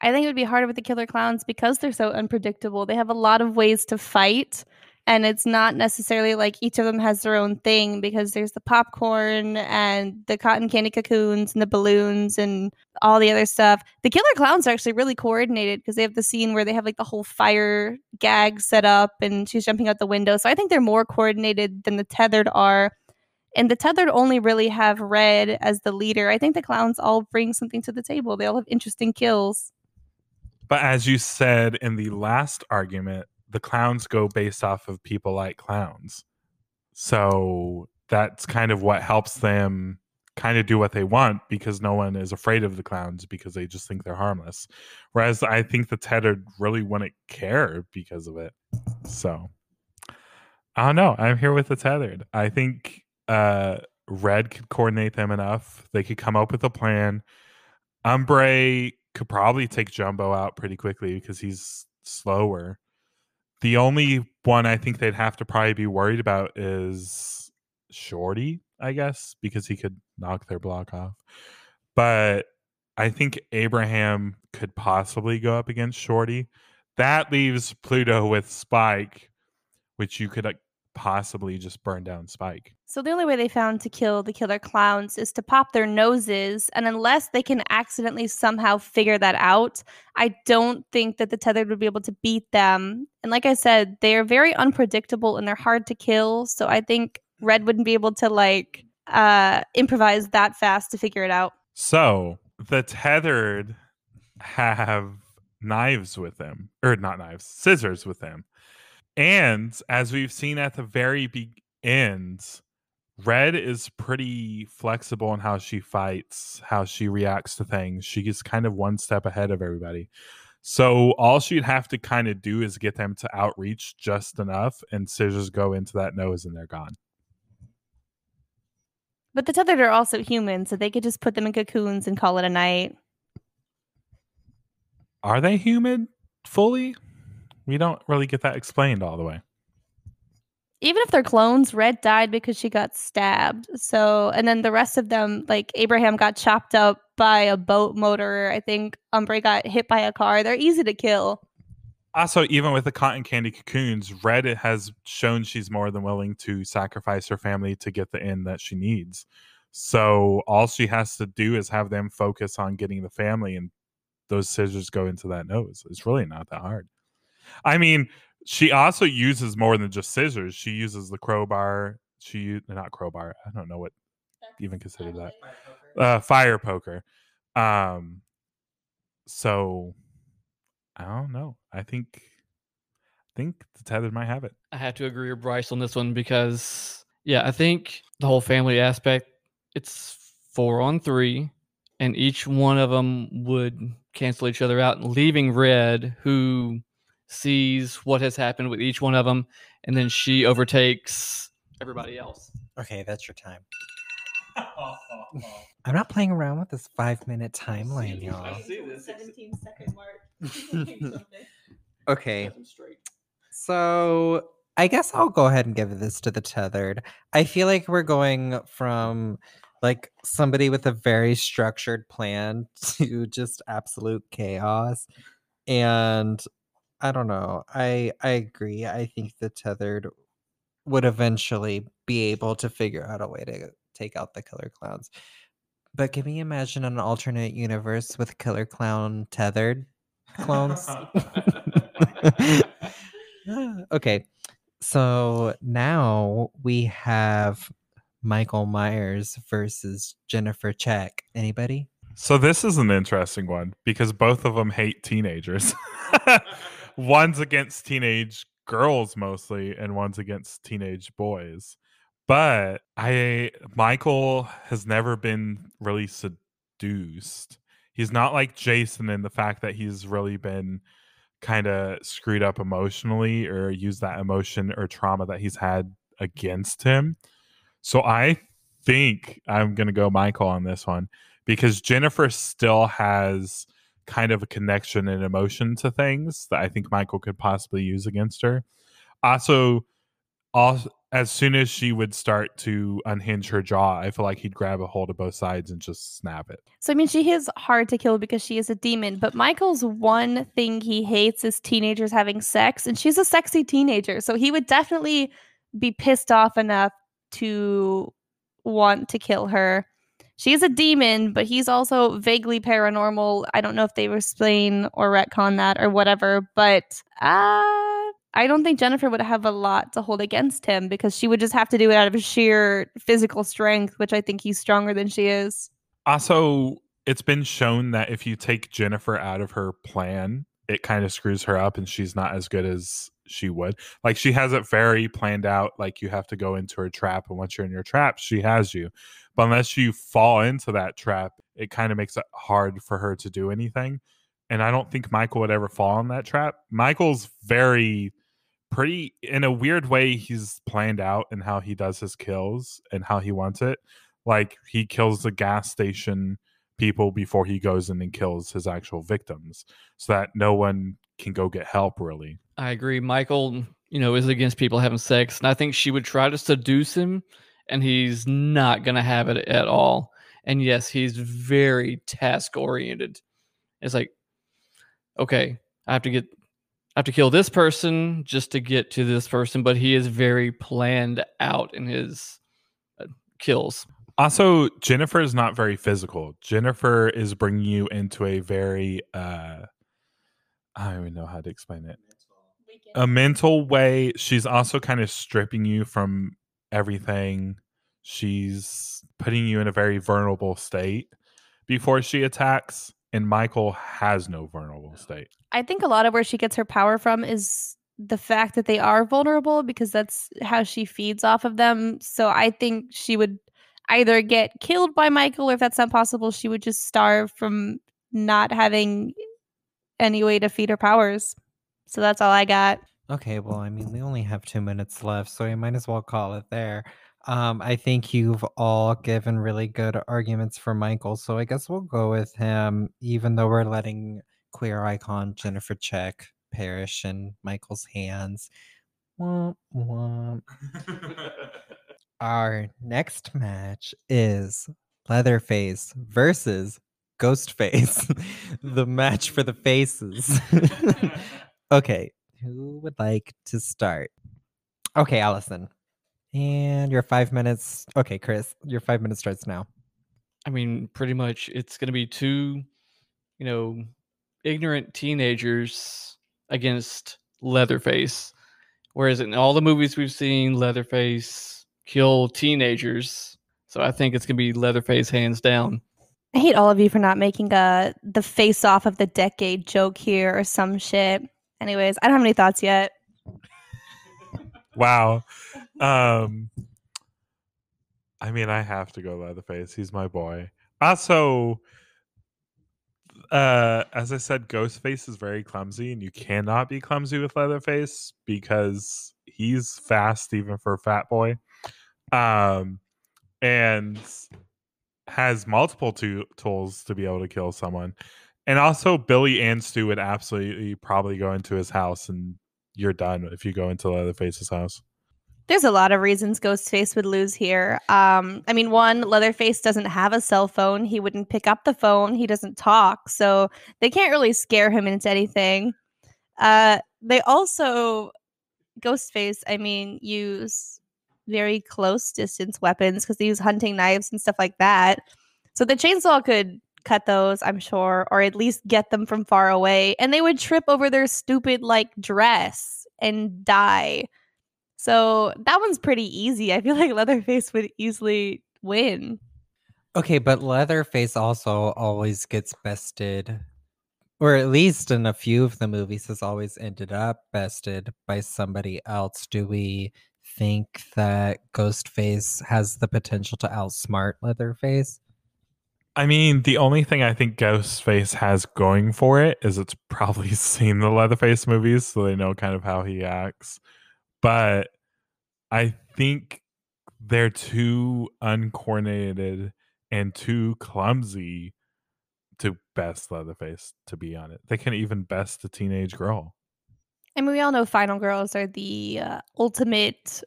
I think it would be harder with the killer clowns because they're so unpredictable. They have a lot of ways to fight. And it's not necessarily like each of them has their own thing because there's the popcorn and the cotton candy cocoons and the balloons and all the other stuff. The killer clowns are actually really coordinated because they have the scene where they have like the whole fire gag set up and she's jumping out the window. So I think they're more coordinated than the tethered are. And the tethered only really have Red as the leader. I think the clowns all bring something to the table. They all have interesting kills. But as you said in the last argument, the clowns go based off of people like clowns. So that's kind of what helps them kind of do what they want because no one is afraid of the clowns because they just think they're harmless. Whereas I think the tethered really wouldn't care because of it. So I don't know. I'm here with the tethered. I think uh Red could coordinate them enough. They could come up with a plan. Umbrae could probably take Jumbo out pretty quickly because he's slower. The only one I think they'd have to probably be worried about is Shorty, I guess, because he could knock their block off. But I think Abraham could possibly go up against Shorty. That leaves Pluto with Spike, which you could possibly just burn down Spike. So the only way they found to kill the killer clowns is to pop their noses, and unless they can accidentally somehow figure that out, I don't think that the tethered would be able to beat them. And like I said, they're very unpredictable and they're hard to kill. So I think Red wouldn't be able to like uh improvise that fast to figure it out. So the tethered have knives with them, or not knives, scissors with them. And as we've seen at the very be- end, Red is pretty flexible in how she fights, how she reacts to things. She is kind of one step ahead of everybody. So all she'd have to kind of do is get them to outreach just enough, and scissors go into that nose, and they're gone. But the tethered are also human, so they could just put them in cocoons and call it a night. Are they human fully? We don't really get that explained all the way. Even if they're clones, Red died because she got stabbed. So, and then the rest of them, like Abraham got chopped up by a boat motor. I think Umbrae got hit by a car. They're easy to kill. Also, even with the cotton candy cocoons, Red has shown she's more than willing to sacrifice her family to get the end that she needs. So all she has to do is have them focus on getting the family, and those scissors go into that nose. It's really not that hard. I mean, she also uses more than just scissors. She uses the crowbar. She u- not crowbar. I don't know what even consider that. Uh, fire poker. Um. So, I don't know. I think, I think the tethered might have it. I have to agree with Bryce on this one because, yeah, I think the whole family aspect, it's four on three, and each one of them would cancel each other out, leaving Red, who sees what has happened with each one of them, and then she overtakes everybody else. Okay, that's your time. *laughs* I'm not playing around with this five minute timeline, y'all. 17 second mark. *laughs* *laughs* Okay, so I guess I'll go ahead and give this to the tethered. I feel like we're going from like somebody with a very structured plan to just absolute chaos. And I don't know. I I agree. I think the tethered would eventually be able to figure out a way to take out the killer clowns. But can we imagine an alternate universe with Killer Clown tethered clones? *laughs* *laughs* okay. So now we have Michael Myers versus Jennifer Check. Anybody? So this is an interesting one because both of them hate teenagers. *laughs* one's against teenage girls mostly, and one's against teenage boys. But I Michael has never been really seduced. He's not like Jason in the fact that he's really been kind of screwed up emotionally or used that emotion or trauma that he's had against him. So I think I'm going to go Michael on this one because Jennifer still has kind of a connection and emotion to things that I think Michael could possibly use against her. Also, as soon as she would start to unhinge her jaw, I feel like he'd grab a hold of both sides and just snap it. So I mean, she is hard to kill because she is a demon. But Michael's one thing he hates is teenagers having sex, and she's a sexy teenager. So he would definitely be pissed off enough to want to kill her. She's a demon, but he's also vaguely paranormal. I don't know if they explain or retcon that or whatever, but uh I don't think Jennifer would have a lot to hold against him because she would just have to do it out of sheer physical strength, which I think he's stronger than she is. Also, it's been shown that if you take Jennifer out of her plan, it kind of screws her up and she's not as good as she would. Like she has it very planned out, like you have to go into her trap, and once you're in your trap, she has you. But unless you fall into that trap, it kind of makes it hard for her to do anything. And I don't think Michael would ever fall in that trap. Michael's very pretty in a weird way he's planned out and how he does his kills and how he wants it like he kills the gas station people before he goes in and kills his actual victims so that no one can go get help really I agree. Michael, you know, is against people having sex, and I think she would try to seduce him, and he's not going to have it at all. And yes, he's very task oriented. It's like, okay, I have to get, I have to kill this person just to get to this person, but he is very planned out in his uh, kills. also jennifer is not very physical jennifer is bringing you into a very uh i don't even know how to explain it a mental way she's also kind of stripping you from everything she's putting you in a very vulnerable state before she attacks and michael has no vulnerable state I think a lot of where she gets her power from is the fact that they are vulnerable because that's how she feeds off of them. So I think she would either get killed by Michael or if that's not possible, she would just starve from not having any way to feed her powers. So that's all I got. Okay, well, I mean, we only have two minutes left, so I might as well call it there. Um, I think you've all given really good arguments for Michael, so I guess we'll go with him, even though we're letting queer icon Jennifer Check perish in Michael's hands. Womp womp. *laughs* Our next match is Leatherface versus Ghostface, *laughs* the match for the faces. *laughs* okay, who would like to start? Okay, Allison. And your five minutes. Okay, Chris, your five minutes starts now. I mean, pretty much it's going to be two, you know, ignorant teenagers against Leatherface. Whereas in all the movies we've seen, Leatherface kill teenagers. So I think it's going to be Leatherface hands down. I hate all of you for not making a the face off of the decade joke here or some shit. Anyways, I don't have any thoughts yet. wow. Um i mean i have to go leatherface he's my boy. Also uh as i said ghostface is very clumsy and you cannot be clumsy with leatherface because he's fast even for a fat boy. Um and has multiple to- tools to be able to kill someone and also billy and stu would absolutely probably go into his house and you're done if you go into leatherface's house There's a lot of reasons Ghostface would lose here. Um, I mean, one, Leatherface doesn't have a cell phone. He wouldn't pick up the phone. He doesn't talk. So they can't really scare him into anything. Uh, they also, Ghostface, I mean, use very close distance weapons because they use hunting knives and stuff like that. So the chainsaw could cut those, I'm sure, or at least get them from far away. And they would trip over their stupid like dress and die. So that one's pretty easy. I feel *laughs* like Leatherface would easily win. Okay, but Leatherface also always gets bested, or at least in a few of the movies, has always ended up bested by somebody else. Do we think that Ghostface has the potential to outsmart Leatherface? I mean, the only thing I think Ghostface has going for it is it's probably *laughs* seen the Leatherface movies, so they know kind of how he acts. But I think they're too uncoordinated and too clumsy to best Leatherface, to be on it. They can even best a teenage girl. I mean, we all know final girls are the uh, ultimate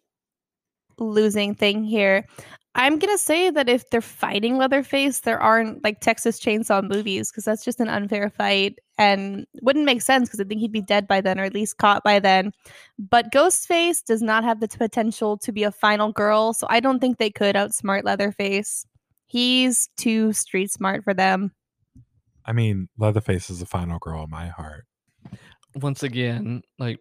losing thing here. I'm gonna say that if they're fighting Leatherface, there aren't like Texas Chainsaw movies because that's just an unfair fight and wouldn't make sense because I think he'd be dead by then or at least caught by then. But Ghostface does not have the t- potential to be a final girl, so I don't think they could outsmart Leatherface. He's too street smart for them. I mean, Leatherface is the final girl in my heart. Once again, like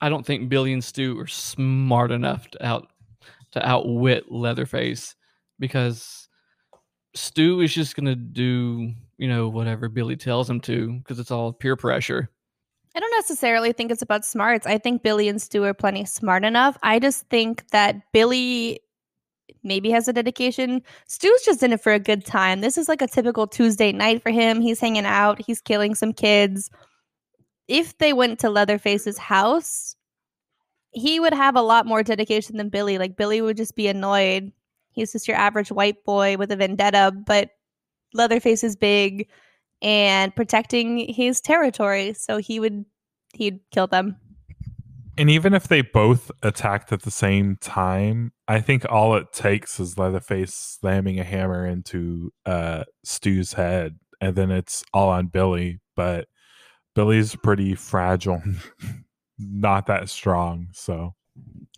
I don't think Billy and Stu are smart enough to out to outwit Leatherface because Stu is just gonna do you know whatever Billy tells him to because it's all peer pressure. I don't necessarily think it's about smarts. I think Billy and Stu are plenty smart enough. I just think that Billy maybe has a dedication. Stu's just in it for a good time. This is like a typical Tuesday night for him. He's hanging out, he's killing some kids. If they went to Leatherface's house, he would have a lot more dedication than Billy. Like Billy would just be annoyed. He's just your average white boy with a vendetta, but Leatherface is big and protecting his territory, so he would he'd kill them. And even if they both attacked at the same time, I think all it takes is Leatherface slamming a hammer into uh, Stu's head, and then it's all on Billy. But Billy's pretty fragile, *laughs* not that strong. So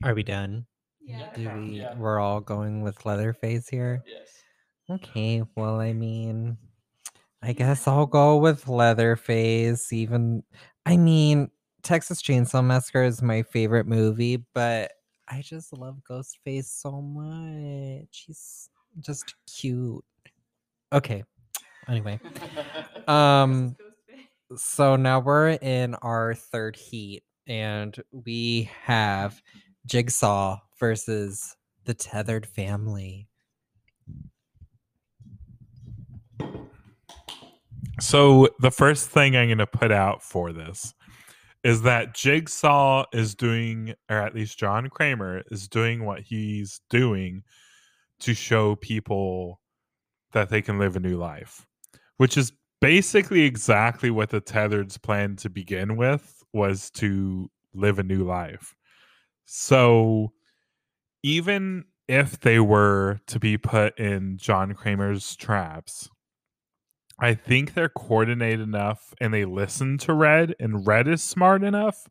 Are we done? Yeah. Do we? We're all going with Leatherface here. Yes. Okay, well, I mean, I guess I'll go with Leatherface. Even, I mean, Texas Chainsaw Massacre is my favorite movie, but I just love Ghostface so much. He's just cute. Okay. Anyway, *laughs* um, so now we're in our third heat, and we have Jigsaw versus the Tethered Family. So the first thing I'm going to put out for this is that Jigsaw is doing, or at least John Kramer is doing what he's doing to show people that they can live a new life, which is basically exactly what the Tethered's plan to begin with was to live a new life. So even if they were to be put in John Kramer's traps, I think they're coordinated enough and they listen to Red, and Red is smart enough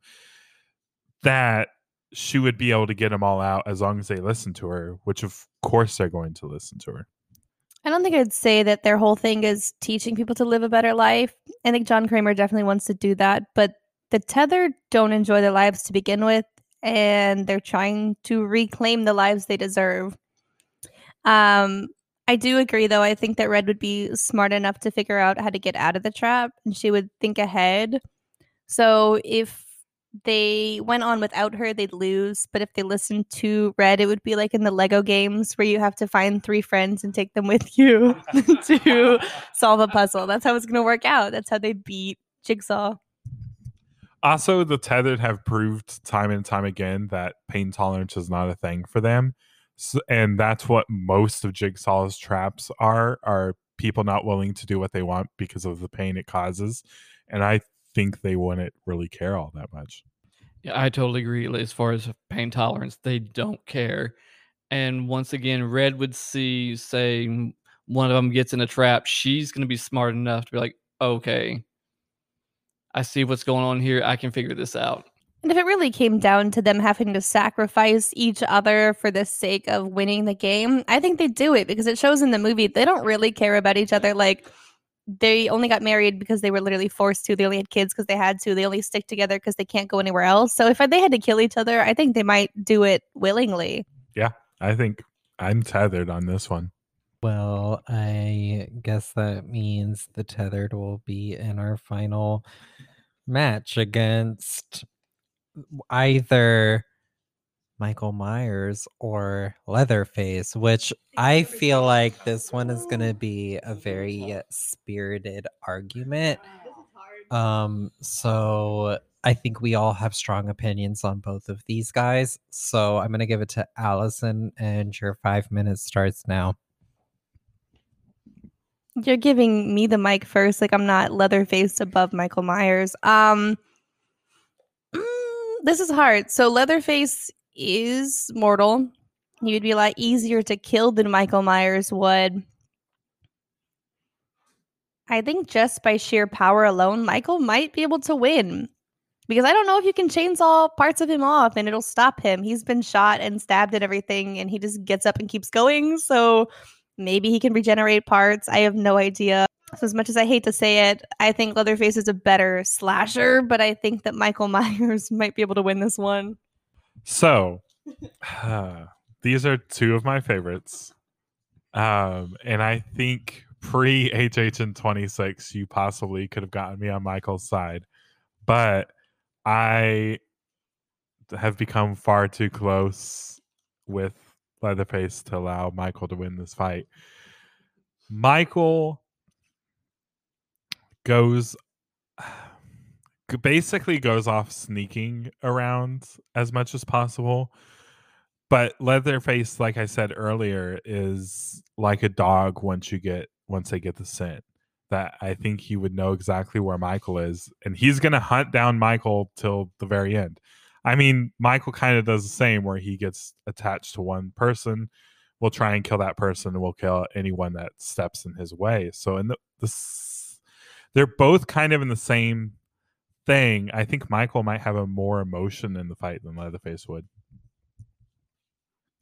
that she would be able to get them all out as long as they listen to her, which of course they're going to listen to her. I don't think I'd say that their whole thing is teaching people to live a better life. I think John Kramer definitely wants to do that, but the tethered don't enjoy their lives to begin with, and they're trying to reclaim the lives they deserve. Um, I do agree, though. I think that Red would be smart enough to figure out how to get out of the trap, and she would think ahead. So if they went on without her, they'd lose. But if they listened to Red, it would be like in the Lego games where you have to find three friends and take them with you *laughs* to *laughs* solve a puzzle. That's how it's going to work out. That's how they beat Jigsaw. Also, the tethered have proved time and time again that pain tolerance is not a thing for them. So, and that's what most of Jigsaw's traps are are people not willing to do what they want because of the pain it causes. And I think they wouldn't really care all that much. Yeah, I totally agree. As far as pain tolerance, they don't care. And once again, Red would see, say, one of them gets in a trap. She's going to be smart enough to be like, okay, I see what's going on here. I can figure this out. And if it really came down to them having to sacrifice each other for the sake of winning the game, I think they do it because it shows in the movie they don't really care about each other. Like they only got married because they were literally forced to. They only had kids because they had to. They only stick together because they can't go anywhere else. So if they had to kill each other, I think they might do it willingly. Yeah, I think I'm tethered on this one. Well, I guess that means the tethered will be in our final match against either Michael Myers or Leatherface, which I feel like this one is going to be a very spirited argument. Um, so I think we all have strong opinions on both of these guys. So I'm going to give it to Allison, and your five minutes starts now. You're giving me the mic first, like I'm not Leatherface above Michael Myers. Um, mm, this is hard. So Leatherface is mortal. He would be a lot easier to kill than Michael Myers would. I think just by sheer power alone, Michael might be able to win. Because I don't know if you can chainsaw parts of him off and it'll stop him. He's been shot and stabbed and everything, and he just gets up and keeps going. So maybe he can regenerate parts. I have no idea. So as much as I hate to say it, I think Leatherface is a better slasher, but I think that Michael *laughs* Myers might be able to win this one. So *sighs* these are two of my favorites. Um, and I think pre HHN 26, you possibly could have gotten me on Michael's side. But I have become far too close with Leatherface to allow Michael to win this fight. Michael goes basically goes off sneaking around as much as possible. But Leatherface, like I said earlier, is like a dog once you get once they get the scent. That I think he would know exactly where Michael is, and he's gonna hunt down Michael till the very end. I mean, Michael kind of does the same where he gets attached to one person, will try and kill that person, and will kill anyone that steps in his way. So in the this, they're both kind of in the same thing. I think Michael might have a more emotion in the fight than Leatherface would.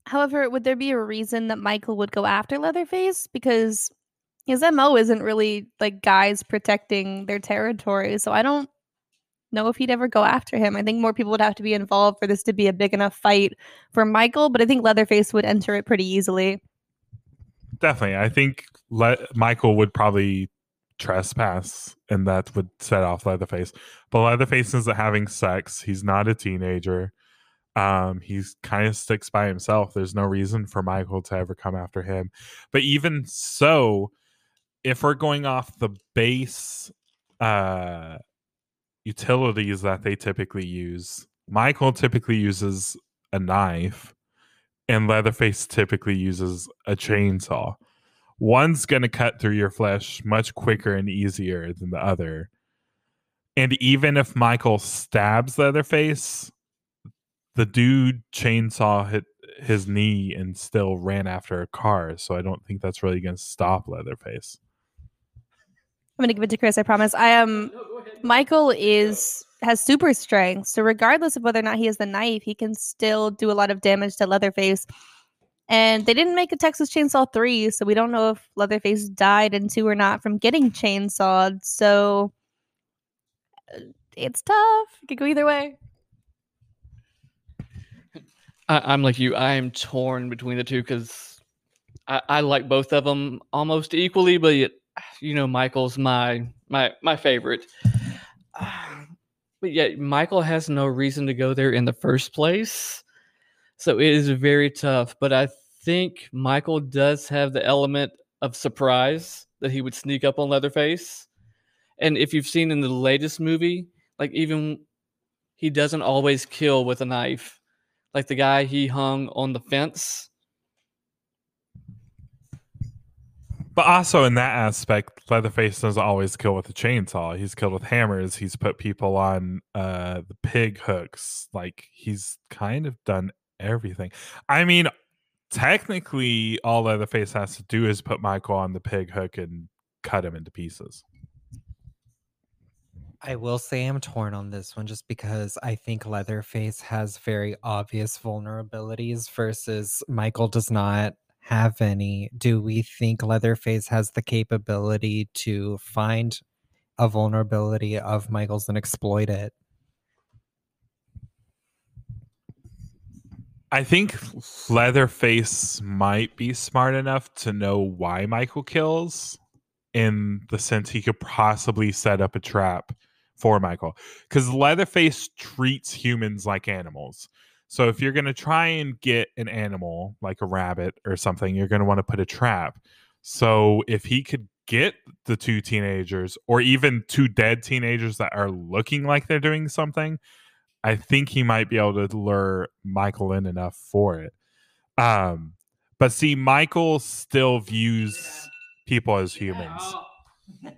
However, would there be a reason that Michael would go after Leatherface? Because his MO isn't really like guys protecting their territory. So I don't know if he'd ever go after him. I think more people would have to be involved for this to be a big enough fight for Michael, but I think Leatherface would enter it pretty easily. Definitely, I think Le- Michael would probably trespass, and that would set off Leatherface. But Leatherface isn't having sex. He's not a teenager. Um, he's kind of sticks by himself. There's no reason for Michael to ever come after him. But even so, if we're going off the base uh utilities that they typically use, Michael typically uses a knife and Leatherface typically uses a chainsaw. One's going to cut through your flesh much quicker and easier than the other. And even if Michael stabs Leatherface, the dude chainsaw hit his knee and still ran after a car. So I don't think that's really going to stop Leatherface. I'm gonna give it to Chris, I promise. I am Michael is has super strength. So regardless of whether or not he has the knife, he can still do a lot of damage to Leatherface. And they didn't make a Texas Chainsaw 3, so we don't know if Leatherface died in 2 or not from getting chainsawed. So uh, it's tough. It could go either way. I, I'm like you. I am torn between the two because I, I like both of them almost equally, but yet, you know, Michael's my my my favorite. But yet, Michael has no reason to go there in the first place, so it is very tough. But I think Michael does have the element of surprise that he would sneak up on Leatherface, and if you've seen in the latest movie, like even he doesn't always kill with a knife like the guy he hung on the fence. But also in that aspect, Leatherface doesn't always kill with a chainsaw. He's killed with hammers. He's put people on uh, the pig hooks. Like he's kind of done everything. I mean, technically, all Leatherface has to do is put Michael on the pig hook and cut him into pieces. I will say I'm torn on this one just because I think Leatherface has very obvious vulnerabilities versus Michael does not have any. Do we think Leatherface has the capability to find a vulnerability of Michael's and exploit it? I think Leatherface might be smart enough to know why Michael kills in the sense he could possibly set up a trap for Michael. Because Leatherface treats humans like animals. So if you're going to try and get an animal like a rabbit or something, you're going to want to put a trap. So if he could get the two teenagers or even two dead teenagers that are looking like they're doing something, I think he might be able to lure Michael in enough for it. Um, but see, Michael still views people as humans. *laughs*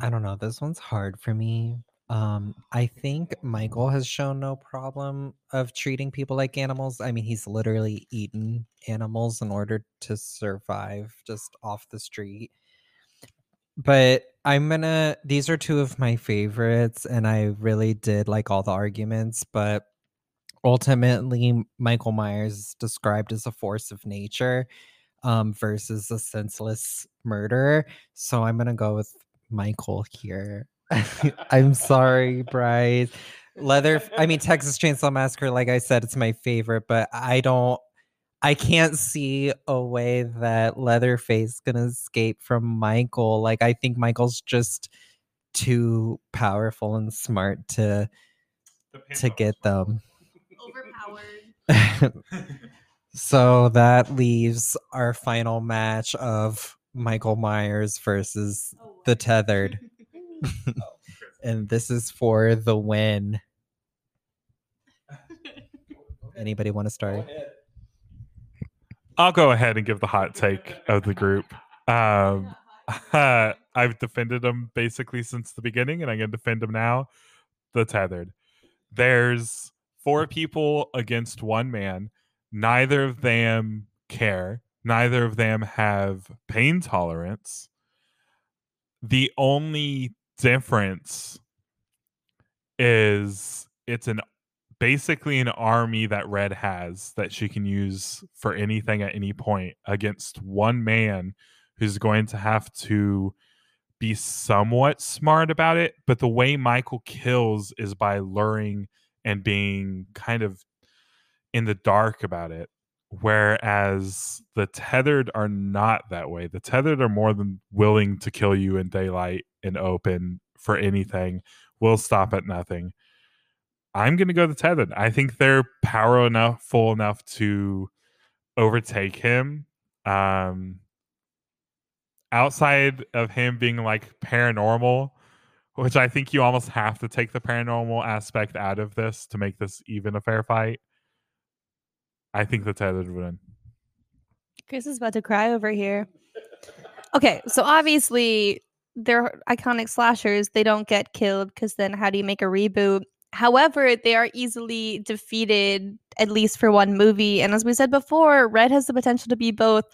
I don't know. This one's hard for me. Um, I think Michael has shown no problem of treating people like animals. I mean, he's literally eaten animals in order to survive just off the street. But I'm gonna, these are two of my favorites, and I really did like all the arguments. But ultimately, Michael Myers is described as a force of nature um, versus a senseless murderer. So I'm gonna go with Michael here. *laughs* I'm sorry, Bryce. Leather, I mean, Texas Chainsaw Massacre, like I said, it's my favorite, but I don't, I can't see a way that Leatherface gonna escape from Michael. Like, I think Michael's just too powerful and smart to to get them. Overpowered. *laughs* so that leaves our final match of Michael Myers versus oh, the tethered. *laughs* *laughs* and this is for the win. *laughs* Anybody want to start? I'll go ahead and give the hot take of the group. Um, *laughs* I've defended them basically since the beginning, and I'm going to defend them now. The tethered. There's four people against one man. Neither of them care. Neither of them have pain tolerance. The only difference is it's an basically an army that Red has that she can use for anything at any point against one man who's going to have to be somewhat smart about it. But the way Michael kills is by luring and being kind of in the dark about it. Whereas the tethered are not that way. The tethered are more than willing to kill you in daylight and open for anything, will stop at nothing. I'm going to go the tethered. I think they're power enough, full enough to overtake him. Um, outside of him being like paranormal, which I think you almost have to take the paranormal aspect out of this to make this even a fair fight. I think the tethered would win. Chris is about to cry over here. Okay, so obviously they're iconic slashers. They don't get killed because then how do you make a reboot? However, they are easily defeated, at least for one movie. And as we said before, Red has the potential to be both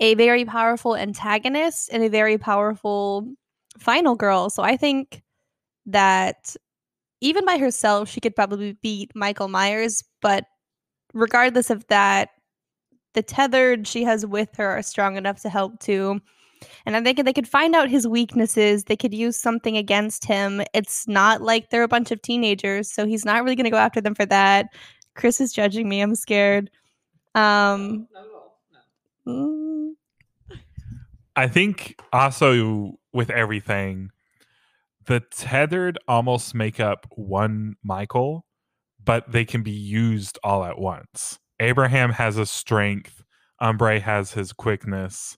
a very powerful antagonist and a very powerful final girl. So I think that even by herself, she could probably beat Michael Myers. But regardless of that, the tethered she has with her are strong enough to help too. And I think they could find out his weaknesses. They could use something against him. It's not like they're a bunch of teenagers, so he's not really going to go after them for that. Chris is judging me. I'm scared. Um, I think also with everything, the tethered almost make up one Michael, but they can be used all at once. Abraham has a strength, Umbrae has his quickness,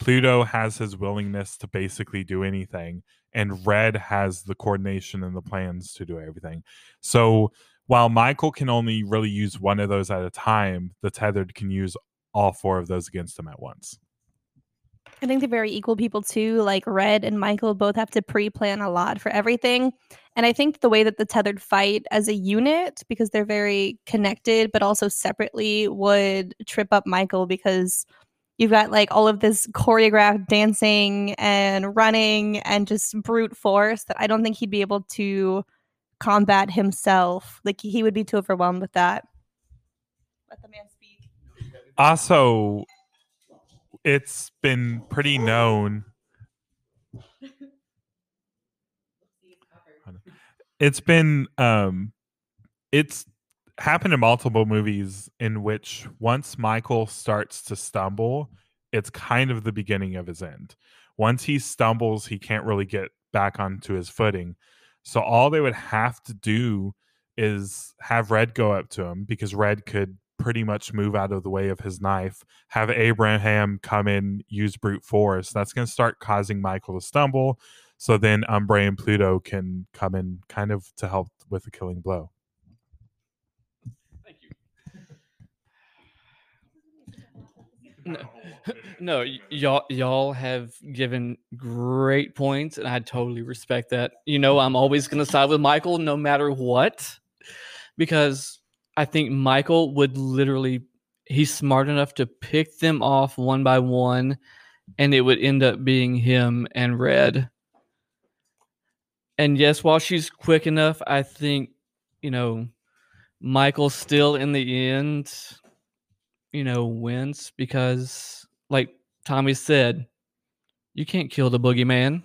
Pluto has his willingness to basically do anything, and Red has the coordination and the plans to do everything. So while Michael can only really use one of those at a time, the tethered can use all four of those against him at once. I think they're very equal people too. Like Red and Michael both have to pre-plan a lot for everything. And I think the way that the tethered fight as a unit, because they're very connected, but also separately, would trip up Michael because you've got like all of this choreographed dancing and running and just brute force that I don't think he'd be able to combat himself. Like he would be too overwhelmed with that. Let the man speak. Also, it's been pretty known. *laughs* It's been um it's happened in multiple movies in which once Michael starts to stumble, it's kind of the beginning of his end. Once he stumbles, he can't really get back onto his footing. So all they would have to do is have Red go up to him because Red could pretty much move out of the way of his knife, have Abraham come in, use brute force. That's going to start causing Michael to stumble. So then Umbrae and Pluto can come in kind of to help with the killing blow. Thank you. No, *laughs* *laughs* no y'all y'all have given great points, and I totally respect that. You know, I'm always gonna side with Michael no matter what, because I think Michael would literally he's smart enough to pick them off one by one, and it would end up being him and Red. And yes, while she's quick enough, I think you know Michael still in the end, you know, wins because, like Tommy said, you can't kill the boogeyman.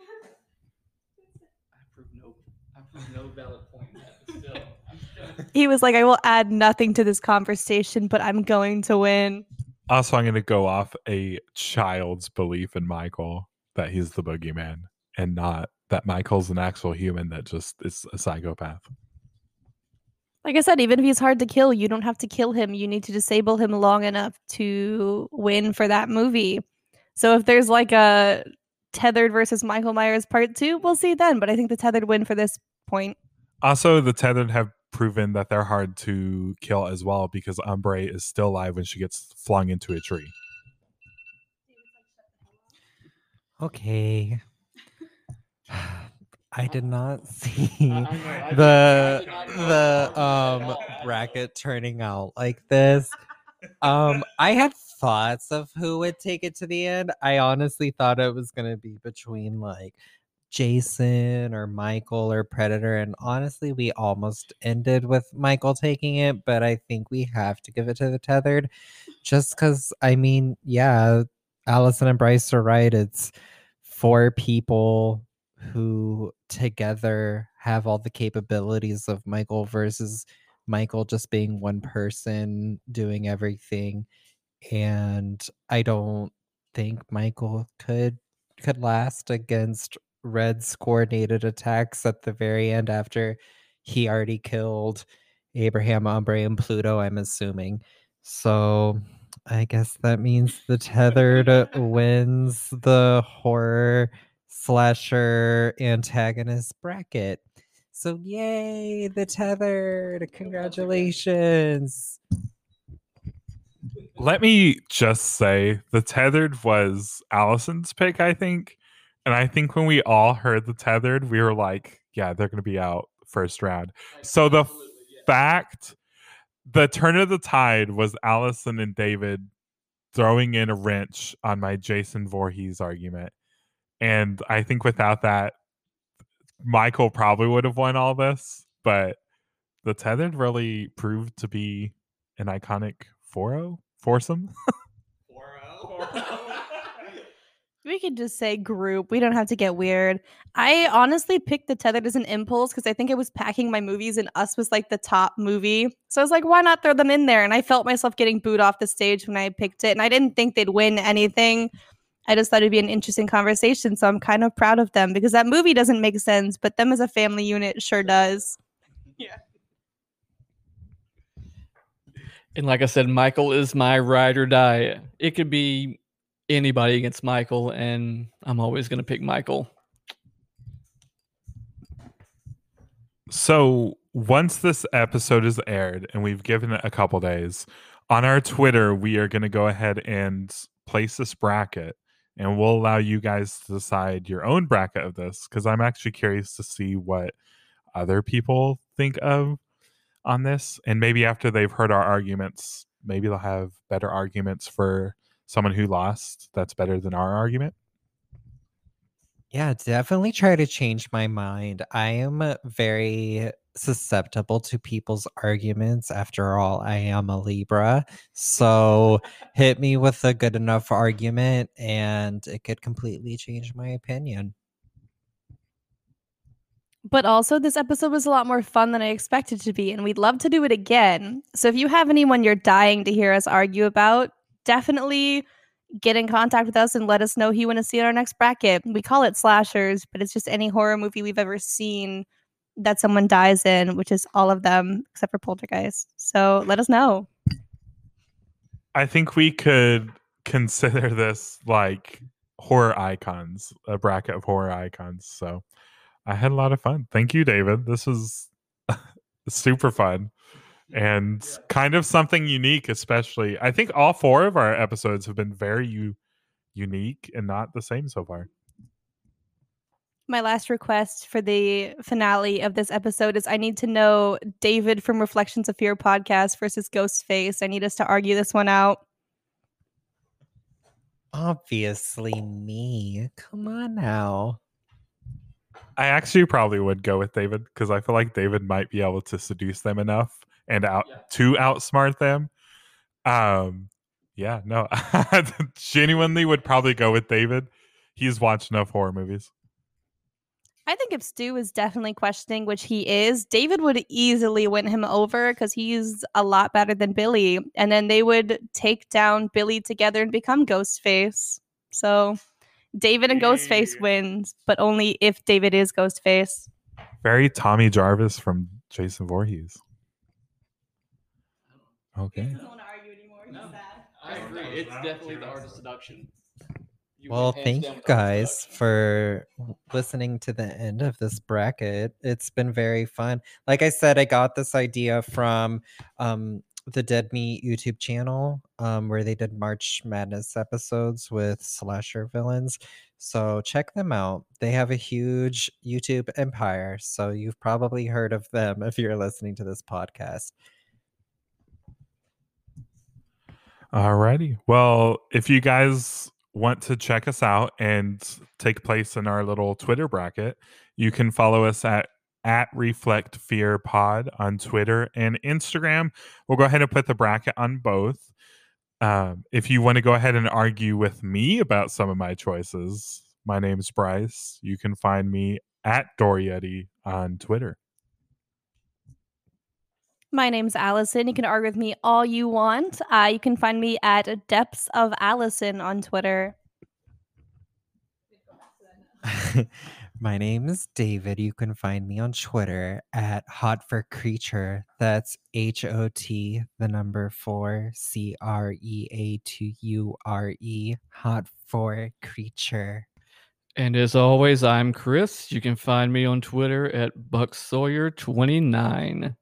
I prove no, I prove no valid point in that, but still, I'm still- He was like, I will add nothing to this conversation, but I'm going to win. Also, I'm going to go off a child's belief in Michael that he's the boogeyman and not that Michael's an actual human that just is a psychopath. Like I said, even if he's hard to kill, you don't have to kill him. You need to disable him long enough to win for that movie. So if there's like a tethered versus Michael Myers part two, we'll see then. But I think the tethered win for this point. Also, the tethered have proven that they're hard to kill as well because Umbrae is still alive when she gets flung into a tree. Okay. *laughs* I *laughs* did not see the I did not know the um bracket turning out like this. Um I had thoughts of who would take it to the end. I honestly thought it was going to be between like Jason or Michael or Predator and honestly we almost ended with Michael taking it, but I think we have to give it to the tethered just cuz I mean, yeah, Allison and Bryce are right. It's four people who together have all the capabilities of Michael versus Michael just being one person doing everything. And I don't think Michael could could last against Red's coordinated attacks at the very end after he already killed Abraham, Umbrae, and Pluto, I'm assuming. So I guess that means the tethered wins the horror slasher antagonist bracket. So yay, the tethered. Congratulations. Let me just say the tethered was Allison's pick, I think. And I think when we all heard the tethered, we were like, yeah, they're to be out first round. So the fact, the turn of the tide was Allison and David throwing in a wrench on my Jason Voorhees argument. And I think without that, Michael probably would have won all this. But the tethered really proved to be an iconic 4 foursome. *laughs* We could just say group. We don't have to get weird. I honestly picked the tethered as an impulse because I think I was packing my movies and Us was like the top movie. So I was like, why not throw them in there? And I felt myself getting booed off the stage when I picked it. And I didn't think they'd win anything. I just thought it'd be an interesting conversation. So I'm kind of proud of them because that movie doesn't make sense, but them as a family unit sure does. Yeah. And like I said, Michael is my ride or die. It could be anybody against Michael, and I'm always going to pick Michael. So once this episode is aired and we've given it a couple days, on our Twitter, we are going to go ahead and place this bracket and we'll allow you guys to decide your own bracket of this because I'm actually curious to see what other people think of on this. And maybe after they've heard our arguments, maybe they'll have better arguments for someone who lost that's better than our argument. Yeah, definitely try to change my mind. I am very susceptible to people's arguments. After all, I am a Libra. So hit me with a good enough argument and it could completely change my opinion. But also, this episode was a lot more fun than I expected to be, and we'd love to do it again. So, if you have anyone you're dying to hear us argue about, definitely get in contact with us and let us know who you want to see in our next bracket. We call it slashers, but it's just any horror movie we've ever seen that someone dies in, which is all of them except for Poltergeist. So, let us know. I think we could consider this like horror icons, a bracket of horror icons. So I had a lot of fun. Thank you, David. This was *laughs* super fun and kind of something unique, especially. I think all four of our episodes have been very u- unique and not the same so far. My last request for the finale of this episode is I need to know David from Reflections of Fear podcast versus Ghostface. I need us to argue this one out. Obviously, me. Come on now. I actually probably would go with David because I feel like David might be able to seduce them enough and out to outsmart them. Um, yeah, no, I *laughs* genuinely would probably go with David. He's watched enough horror movies. I think if Stu is definitely questioning, which he is, David would easily win him over because he's a lot better than Billy. And then they would take down Billy together and become Ghostface. So David and Ghostface wins, but only if David is Ghostface. Very Tommy Jarvis from Jason Voorhees. Okay. I agree. It's definitely the art of seduction. You Well, win hands thank down you with the art of guys for listening to the end of this bracket. It's been very fun. Like I said, I got this idea from um, the Dead Meat YouTube channel, um, where they did March Madness episodes with slasher villains. So check them out. They have a huge YouTube empire. So you've probably heard of them *laughs* if you're listening to this podcast. Alrighty. Well, if you guys want to check us out and take place in our little Twitter bracket, you can follow us at at Reflect Fear Pod on Twitter and Instagram. We'll go ahead and put the bracket on both. Um, if you want to go ahead and argue with me about some of my choices, my name's Bryce. You can find me at Dorietti on Twitter. My name's Allison. You can argue with me all you want. Uh, you can find me at Depths of Allison on Twitter. *laughs* My name is David. You can find me on Twitter at Hot for Creature. That's H O T, the number four, C R E A T U R E. Hot for Creature. And as always, I'm Chris. You can find me on Twitter at BuckSawyer29.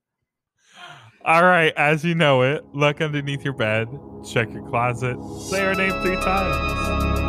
All right, as you know it, look underneath your bed, check your closet, say our name three times.